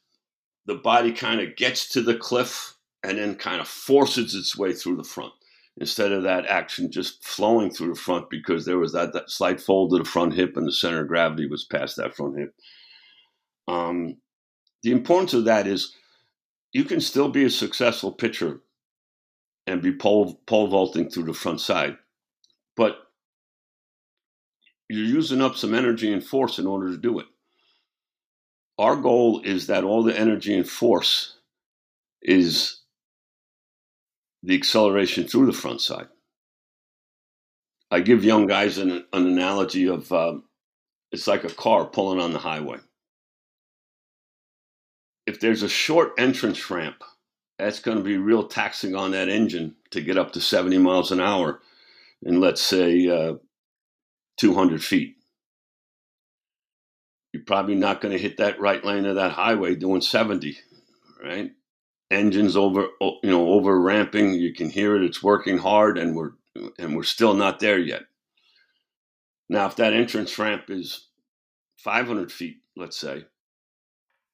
the body kind of gets to the cliff and then kind of forces its way through the front instead of that action just flowing through the front because there was that, that slight fold of the front hip and the center of gravity was past that front hip. Um, the importance of that is you can still be a successful pitcher and be pole, pole vaulting through the front side, but you're using up some energy and force in order to do it. Our goal is that all the energy and force is the acceleration through the front side. I give young guys an, an analogy of uh, it's like a car pulling on the highway. If there's a short entrance ramp, that's going to be real taxing on that engine to get up to 70 miles an hour in, let's say, uh, 200 feet. You're probably not going to hit that right lane of that highway doing 70, right? Engines over you know over ramping. You can hear it. It's working hard and we're and we're still not there yet. Now if that entrance ramp is 500 feet let's say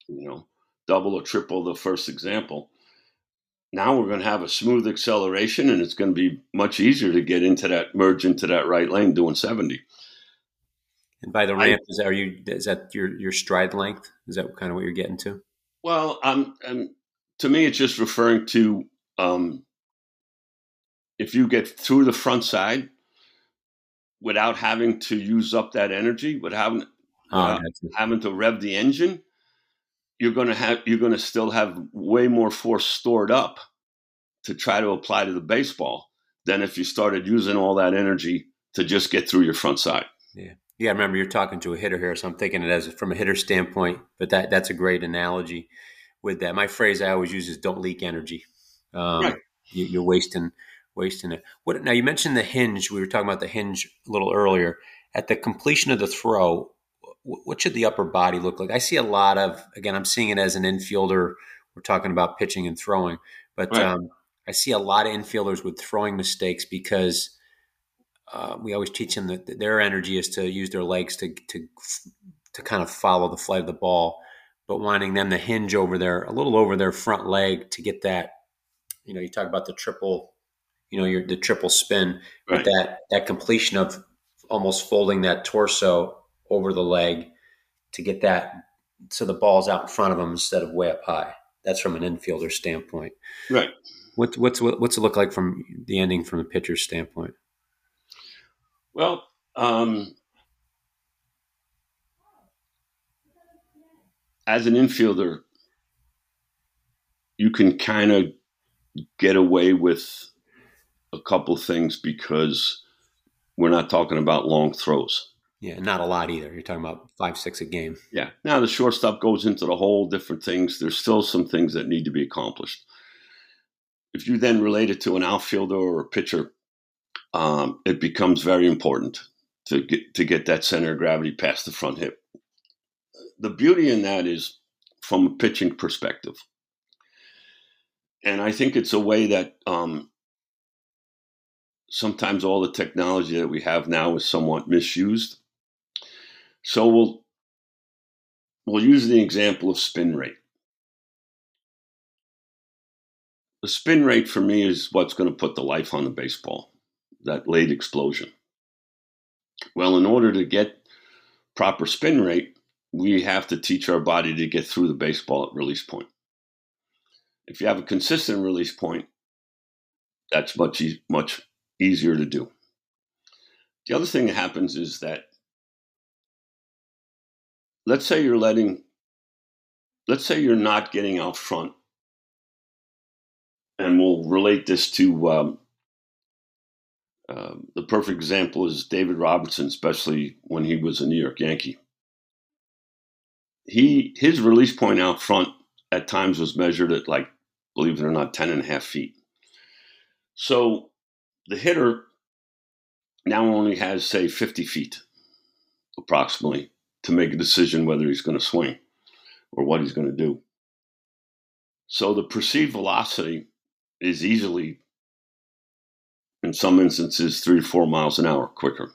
you know double or triple the first example now we're going to have a smooth acceleration and it's going to be much easier to get into that merge into that right lane doing 70 and by the ramp I, is that, are you is that your your stride length? Is that kind of what you're getting to? Well i'm, I'm to me, it's just referring to um, if you get through the front side without having to use up that energy, without having, uh, having to rev the engine, you're going to have you're going to still have way more force stored up to try to apply to the baseball than if you started using all that energy to just get through your front side. Yeah. Yeah, I remember you're talking to a hitter here, so I'm thinking it as from a hitter standpoint. But that that's a great analogy with that. My phrase I always use is "Don't leak energy." Um, right. you, are wasting wasting it. What now? You mentioned the hinge. We were talking about the hinge a little earlier. At the completion of the throw, what should the upper body look like? I see a lot of again. I'm seeing it as an infielder. We're talking about pitching and throwing, but right. um, I see a lot of infielders with throwing mistakes because uh, we always teach them that their energy is to use their legs to to to kind of follow the flight of the ball but wanting them to hinge over their a little over their front leg to get that. You know, you talk about the triple, you know, your the triple spin, right. but that that completion of almost folding that torso over the leg to get that so the ball's out in front of them instead of way up high. That's from an infielder standpoint. Right. What, what's what's it look like from the ending from the pitcher's standpoint? Well, um, as an infielder, you can kind of get away with a couple things because we're not talking about long throws. Yeah, not a lot either. You're talking about five, six a game. Yeah. Now the shortstop goes into the whole different things. There's still some things that need to be accomplished. If you then relate it to an outfielder or a pitcher, um, it becomes very important to get to get that center of gravity past the front hip. The beauty in that is from a pitching perspective, and I think it's a way that um, sometimes all the technology that we have now is somewhat misused. So we'll we'll use the example of spin rate. The spin rate for me is what's going to put the life on the baseball, that late explosion. Well, in order to get proper spin rate, we have to teach our body to get through the baseball at release point. If you have a consistent release point, that's much much easier to do. The other thing that happens is that let's say you're letting, let's say you're not getting out front, and we'll relate this to um, uh, the perfect example is David Robertson, especially when he was a New York Yankee. He his release point out front at times was measured at like, believe it or not, 10 and a half feet. So the hitter now only has, say, 50 feet approximately to make a decision whether he's going to swing or what he's going to do. So the perceived velocity is easily, in some instances, three to four miles an hour quicker.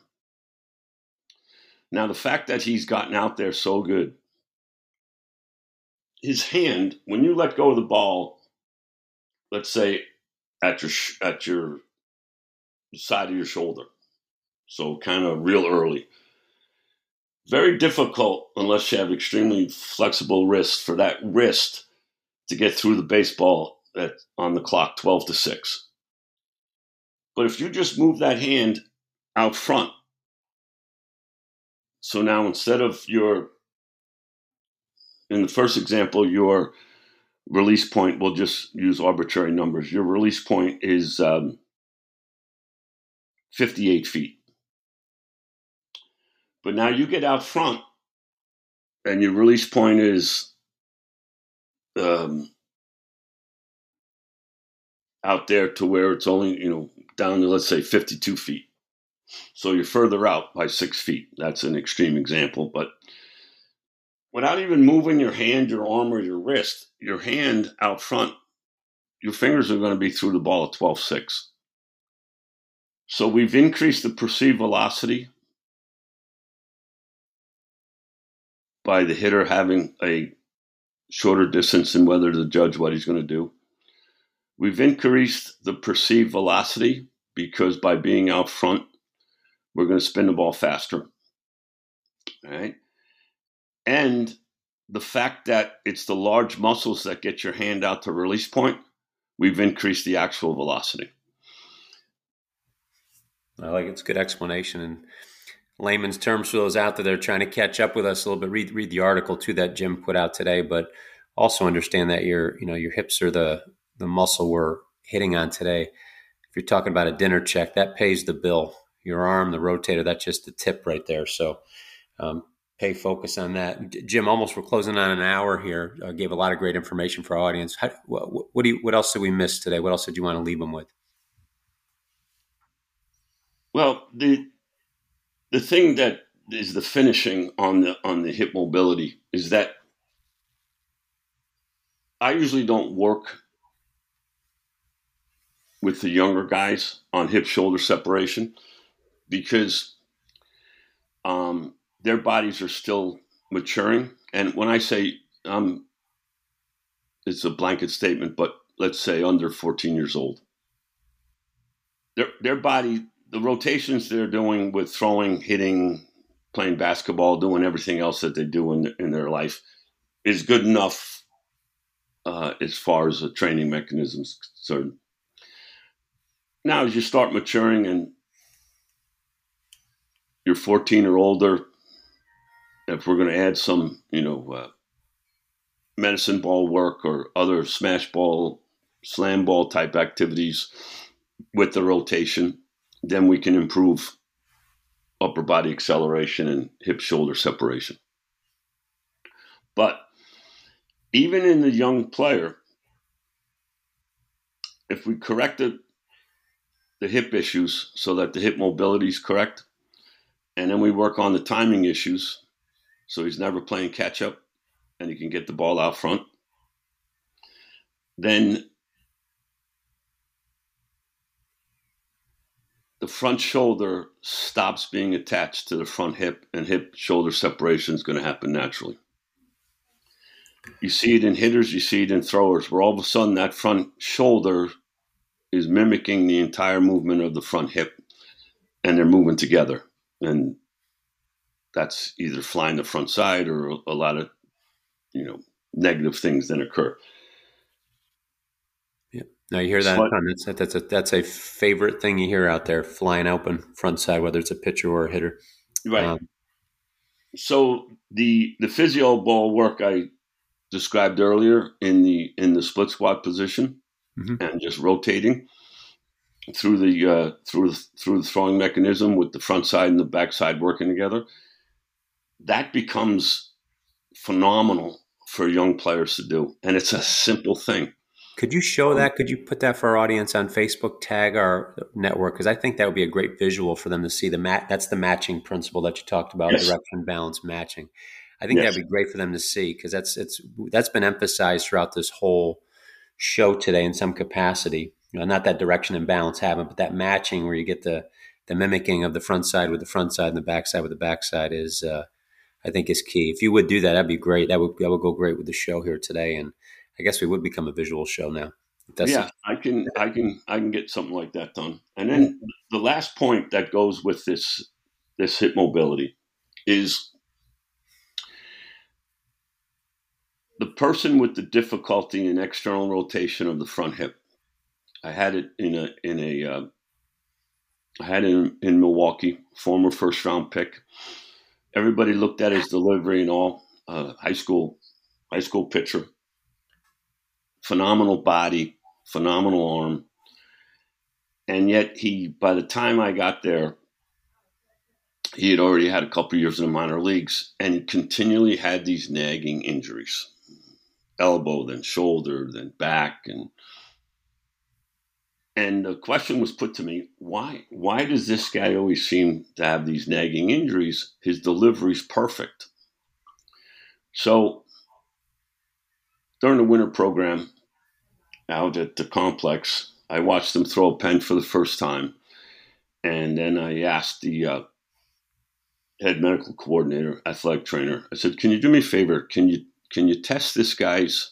Now, the fact that he's gotten out there so good, his hand, when you let go of the ball, let's say at your at your side of your shoulder, so kind of real early, very difficult unless you have extremely flexible wrists for that wrist to get through the baseball at, on the clock 12 to 6. But if you just move that hand out front, so now instead of your, in the first example, your release point, we'll just use arbitrary numbers. Your release point is um, 58 feet. But now you get out front and your release point is um, out there to where it's only, you know, down to, let's say, 52 feet. So you're further out by six feet. That's an extreme example. But without even moving your hand, your arm, or your wrist, your hand out front, your fingers are going to be through the ball at 12 6. So we've increased the perceived velocity by the hitter having a shorter distance and whether to judge what he's going to do. We've increased the perceived velocity because by being out front, we're going to spin the ball faster. All right. And the fact that it's the large muscles that get your hand out to release point, we've increased the actual velocity. I like it's a good explanation. And layman's terms for those out there that are trying to catch up with us a little bit. Read read the article too that Jim put out today, but also understand that your you know your hips are the the muscle we're hitting on today. If you're talking about a dinner check, that pays the bill. Your arm, the rotator, that's just the tip right there. So um, pay focus on that. Jim, almost we're closing on an hour here. Uh, gave a lot of great information for our audience. How, what, what, do you, what else did we miss today? What else did you want to leave them with? Well, the the thing that is the finishing on the on the hip mobility is that I usually don't work with the younger guys on hip shoulder separation because um, their bodies are still maturing. And when I say um, it's a blanket statement, but let's say under 14 years old, their their body the rotations they're doing with throwing, hitting, playing basketball, doing everything else that they do in, in their life is good enough uh, as far as the training mechanisms concerned. Now, as you start maturing and you're 14 or older, if we're going to add some, you know, uh, medicine ball work or other smash ball, slam ball type activities with the rotation, then we can improve upper body acceleration and hip shoulder separation. But even in the young player, if we corrected the hip issues so that the hip mobility is correct, and then we work on the timing issues so he's never playing catch up and he can get the ball out front, then the front shoulder stops being attached to the front hip, and hip shoulder separation is going to happen naturally. You see it in hitters, you see it in throwers, where all of a sudden that front shoulder is mimicking the entire movement of the front hip, and they're moving together. And that's either flying the front side or a lot of, you know, negative things then occur. Yeah, now you hear that? That's a, that's a that's a favorite thing you hear out there, flying open front side, whether it's a pitcher or a hitter. Right. Um, so the the physio ball work I described earlier in the in the split squat position mm-hmm. and just rotating through the uh, through through the throwing mechanism with the front side and the back side working together. That becomes phenomenal for young players to do, and it's a simple thing. Could you show um, that? Could you put that for our audience on Facebook? Tag our network because I think that would be a great visual for them to see the mat. That's the matching principle that you talked about, yes. direction, balance, matching. I think yes. that'd be great for them to see because that's it's that's been emphasized throughout this whole show today in some capacity. You know, not that direction and balance haven't, but that matching where you get the the mimicking of the front side with the front side and the back side with the back side is, uh, I think, is key. If you would do that, that'd be great. That would that would go great with the show here today and I guess we would become a visual show now. yeah, I can, I can, I can get something like that done. And then the last point that goes with this, this hip mobility, is the person with the difficulty in external rotation of the front hip. I had it in a in a uh, I had it in, in Milwaukee, former first round pick. Everybody looked at his delivery and all. Uh, high school high school pitcher phenomenal body, phenomenal arm. And yet he, by the time I got there, he had already had a couple years in the minor leagues and he continually had these nagging injuries elbow then shoulder then back and and the question was put to me why why does this guy always seem to have these nagging injuries his delivery's perfect so during the winter program out at the complex, I watched him throw a pen for the first time. And then I asked the uh, head medical coordinator, athletic trainer, I said, Can you do me a favor? Can you can you test this guy's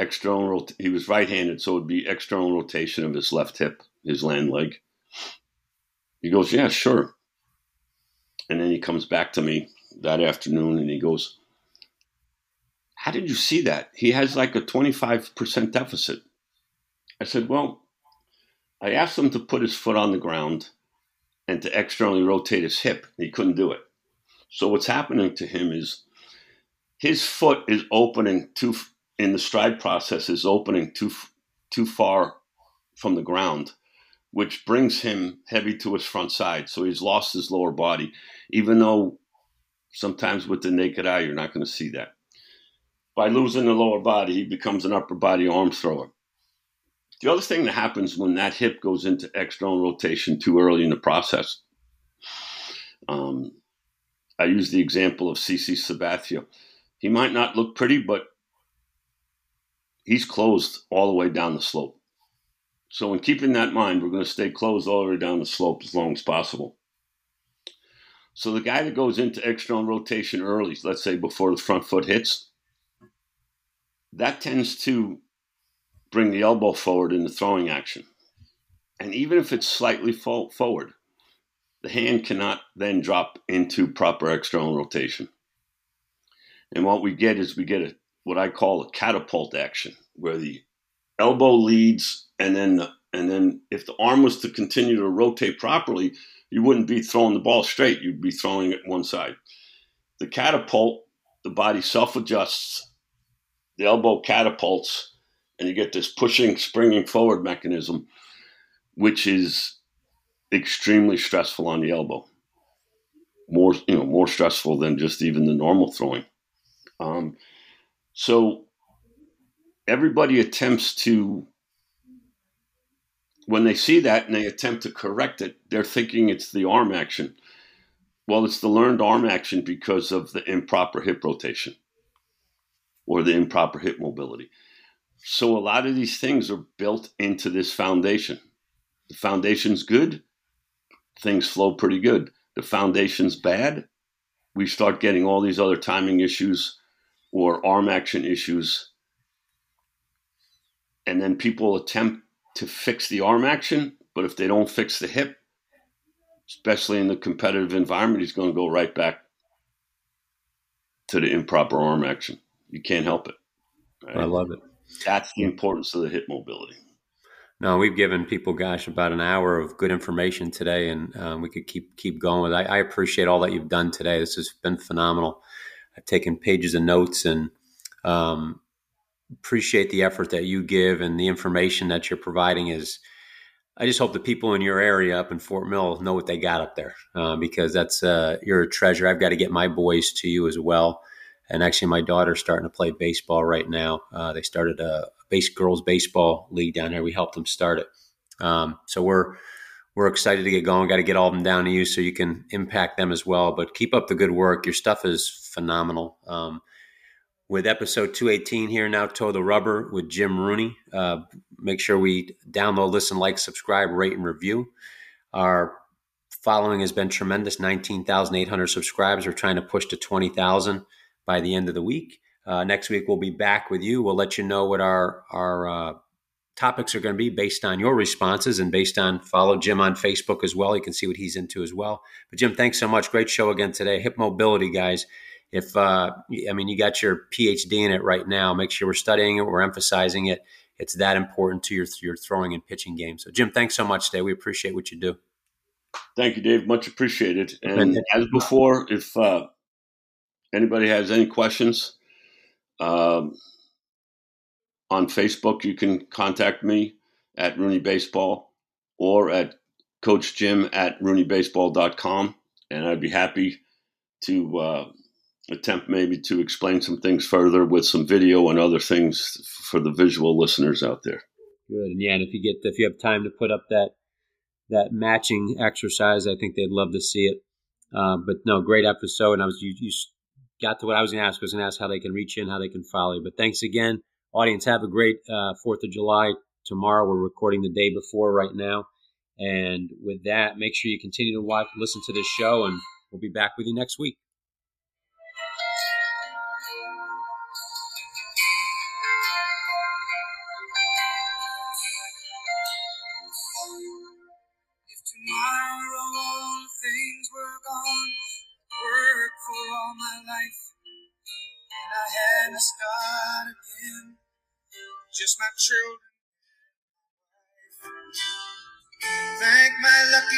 external he was right-handed, so it would be external rotation of his left hip, his land leg. He goes, Yeah, sure. And then he comes back to me that afternoon and he goes, how did you see that? He has like a 25% deficit. I said, Well, I asked him to put his foot on the ground and to externally rotate his hip. He couldn't do it. So what's happening to him is his foot is opening too in the stride process is opening too too far from the ground, which brings him heavy to his front side. So he's lost his lower body, even though sometimes with the naked eye you're not going to see that by losing the lower body, he becomes an upper body arm thrower. The other thing that happens when that hip goes into external rotation too early in the process, um, I use the example of CC Sabathia. He might not look pretty, but he's closed all the way down the slope. So, in keeping that in mind, we're going to stay closed all the way down the slope as long as possible. So, the guy that goes into external rotation early, let's say before the front foot hits, that tends to bring the elbow forward in the throwing action. And even if it's slightly forward, the hand cannot then drop into proper external rotation. And what we get is we get a what I call a catapult action, where the elbow leads, and then and then if the arm was to continue to rotate properly, you wouldn't be throwing the ball straight. You'd be throwing it one side. The catapult, the body self adjusts, the elbow catapults, and you get this pushing, springing forward mechanism, which is extremely stressful on the elbow. More, you know, more stressful than just even the normal throwing. Um, so everybody attempts to, when they see that and they attempt to correct it, they're thinking it's the arm action. Well, it's the learned arm action because of the improper hip rotation or the improper hip mobility. So a lot of these things are built into this foundation. The foundation's good, things flow pretty good. The foundation's bad, we start getting all these other timing issues or arm action issues. And then people attempt to fix the arm action, but if they don't fix the hip, especially in the competitive environment, he's going to go right back to the improper arm action. You can't help it. Right? I love it. That's the importance of the hip mobility. No, we've given people, gosh, about an hour of good information today, and um, we could keep keep going with. It. I, I appreciate all that you've done today. This has been phenomenal. I've taken pages of notes and um, appreciate the effort that you give and the information that you're providing. Is I just hope the people in your area up in Fort Mill know what they got up there uh, because that's uh, you're a treasure. I've got to get my boys to you as well. And actually, my daughter's starting to play baseball right now. Uh, they started a base girls baseball league down there. We helped them start it. Um, so we're we're excited to get going. Got to get all of them down to you so you can impact them as well. But keep up the good work. Your stuff is phenomenal. Um, with episode 218 here now, Toe the Rubber with Jim Rooney. Uh, make sure we download, listen, like, subscribe, rate, and review. Our following has been tremendous 19,800 subscribers. We're trying to push to 20,000 by the end of the week. Uh, next week we'll be back with you. We'll let you know what our our uh, topics are going to be based on your responses and based on follow Jim on Facebook as well. You can see what he's into as well. But Jim, thanks so much. Great show again today. Hip mobility, guys. If uh, I mean you got your PhD in it right now, make sure we're studying it. We're emphasizing it. It's that important to your your throwing and pitching game. So Jim, thanks so much today. We appreciate what you do. Thank you, Dave. Much appreciated. And as before, if uh, anybody has any questions um, on Facebook, you can contact me at Rooney Baseball or at Coach Jim at RooneyBaseball.com, and I'd be happy to uh, attempt maybe to explain some things further with some video and other things for the visual listeners out there. Good, and yeah, and if you get if you have time to put up that that matching exercise, I think they'd love to see it. Uh, but no, great episode. And I was you, you got to what I was going to ask. I was going to ask how they can reach in, how they can follow you. But thanks again, audience. Have a great uh, Fourth of July tomorrow. We're recording the day before right now, and with that, make sure you continue to watch, listen to this show, and we'll be back with you next week.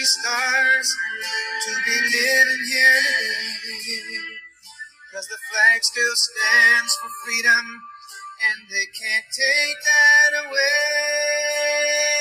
stars to be living here today. Cause the flag still stands for freedom, and they can't take that away.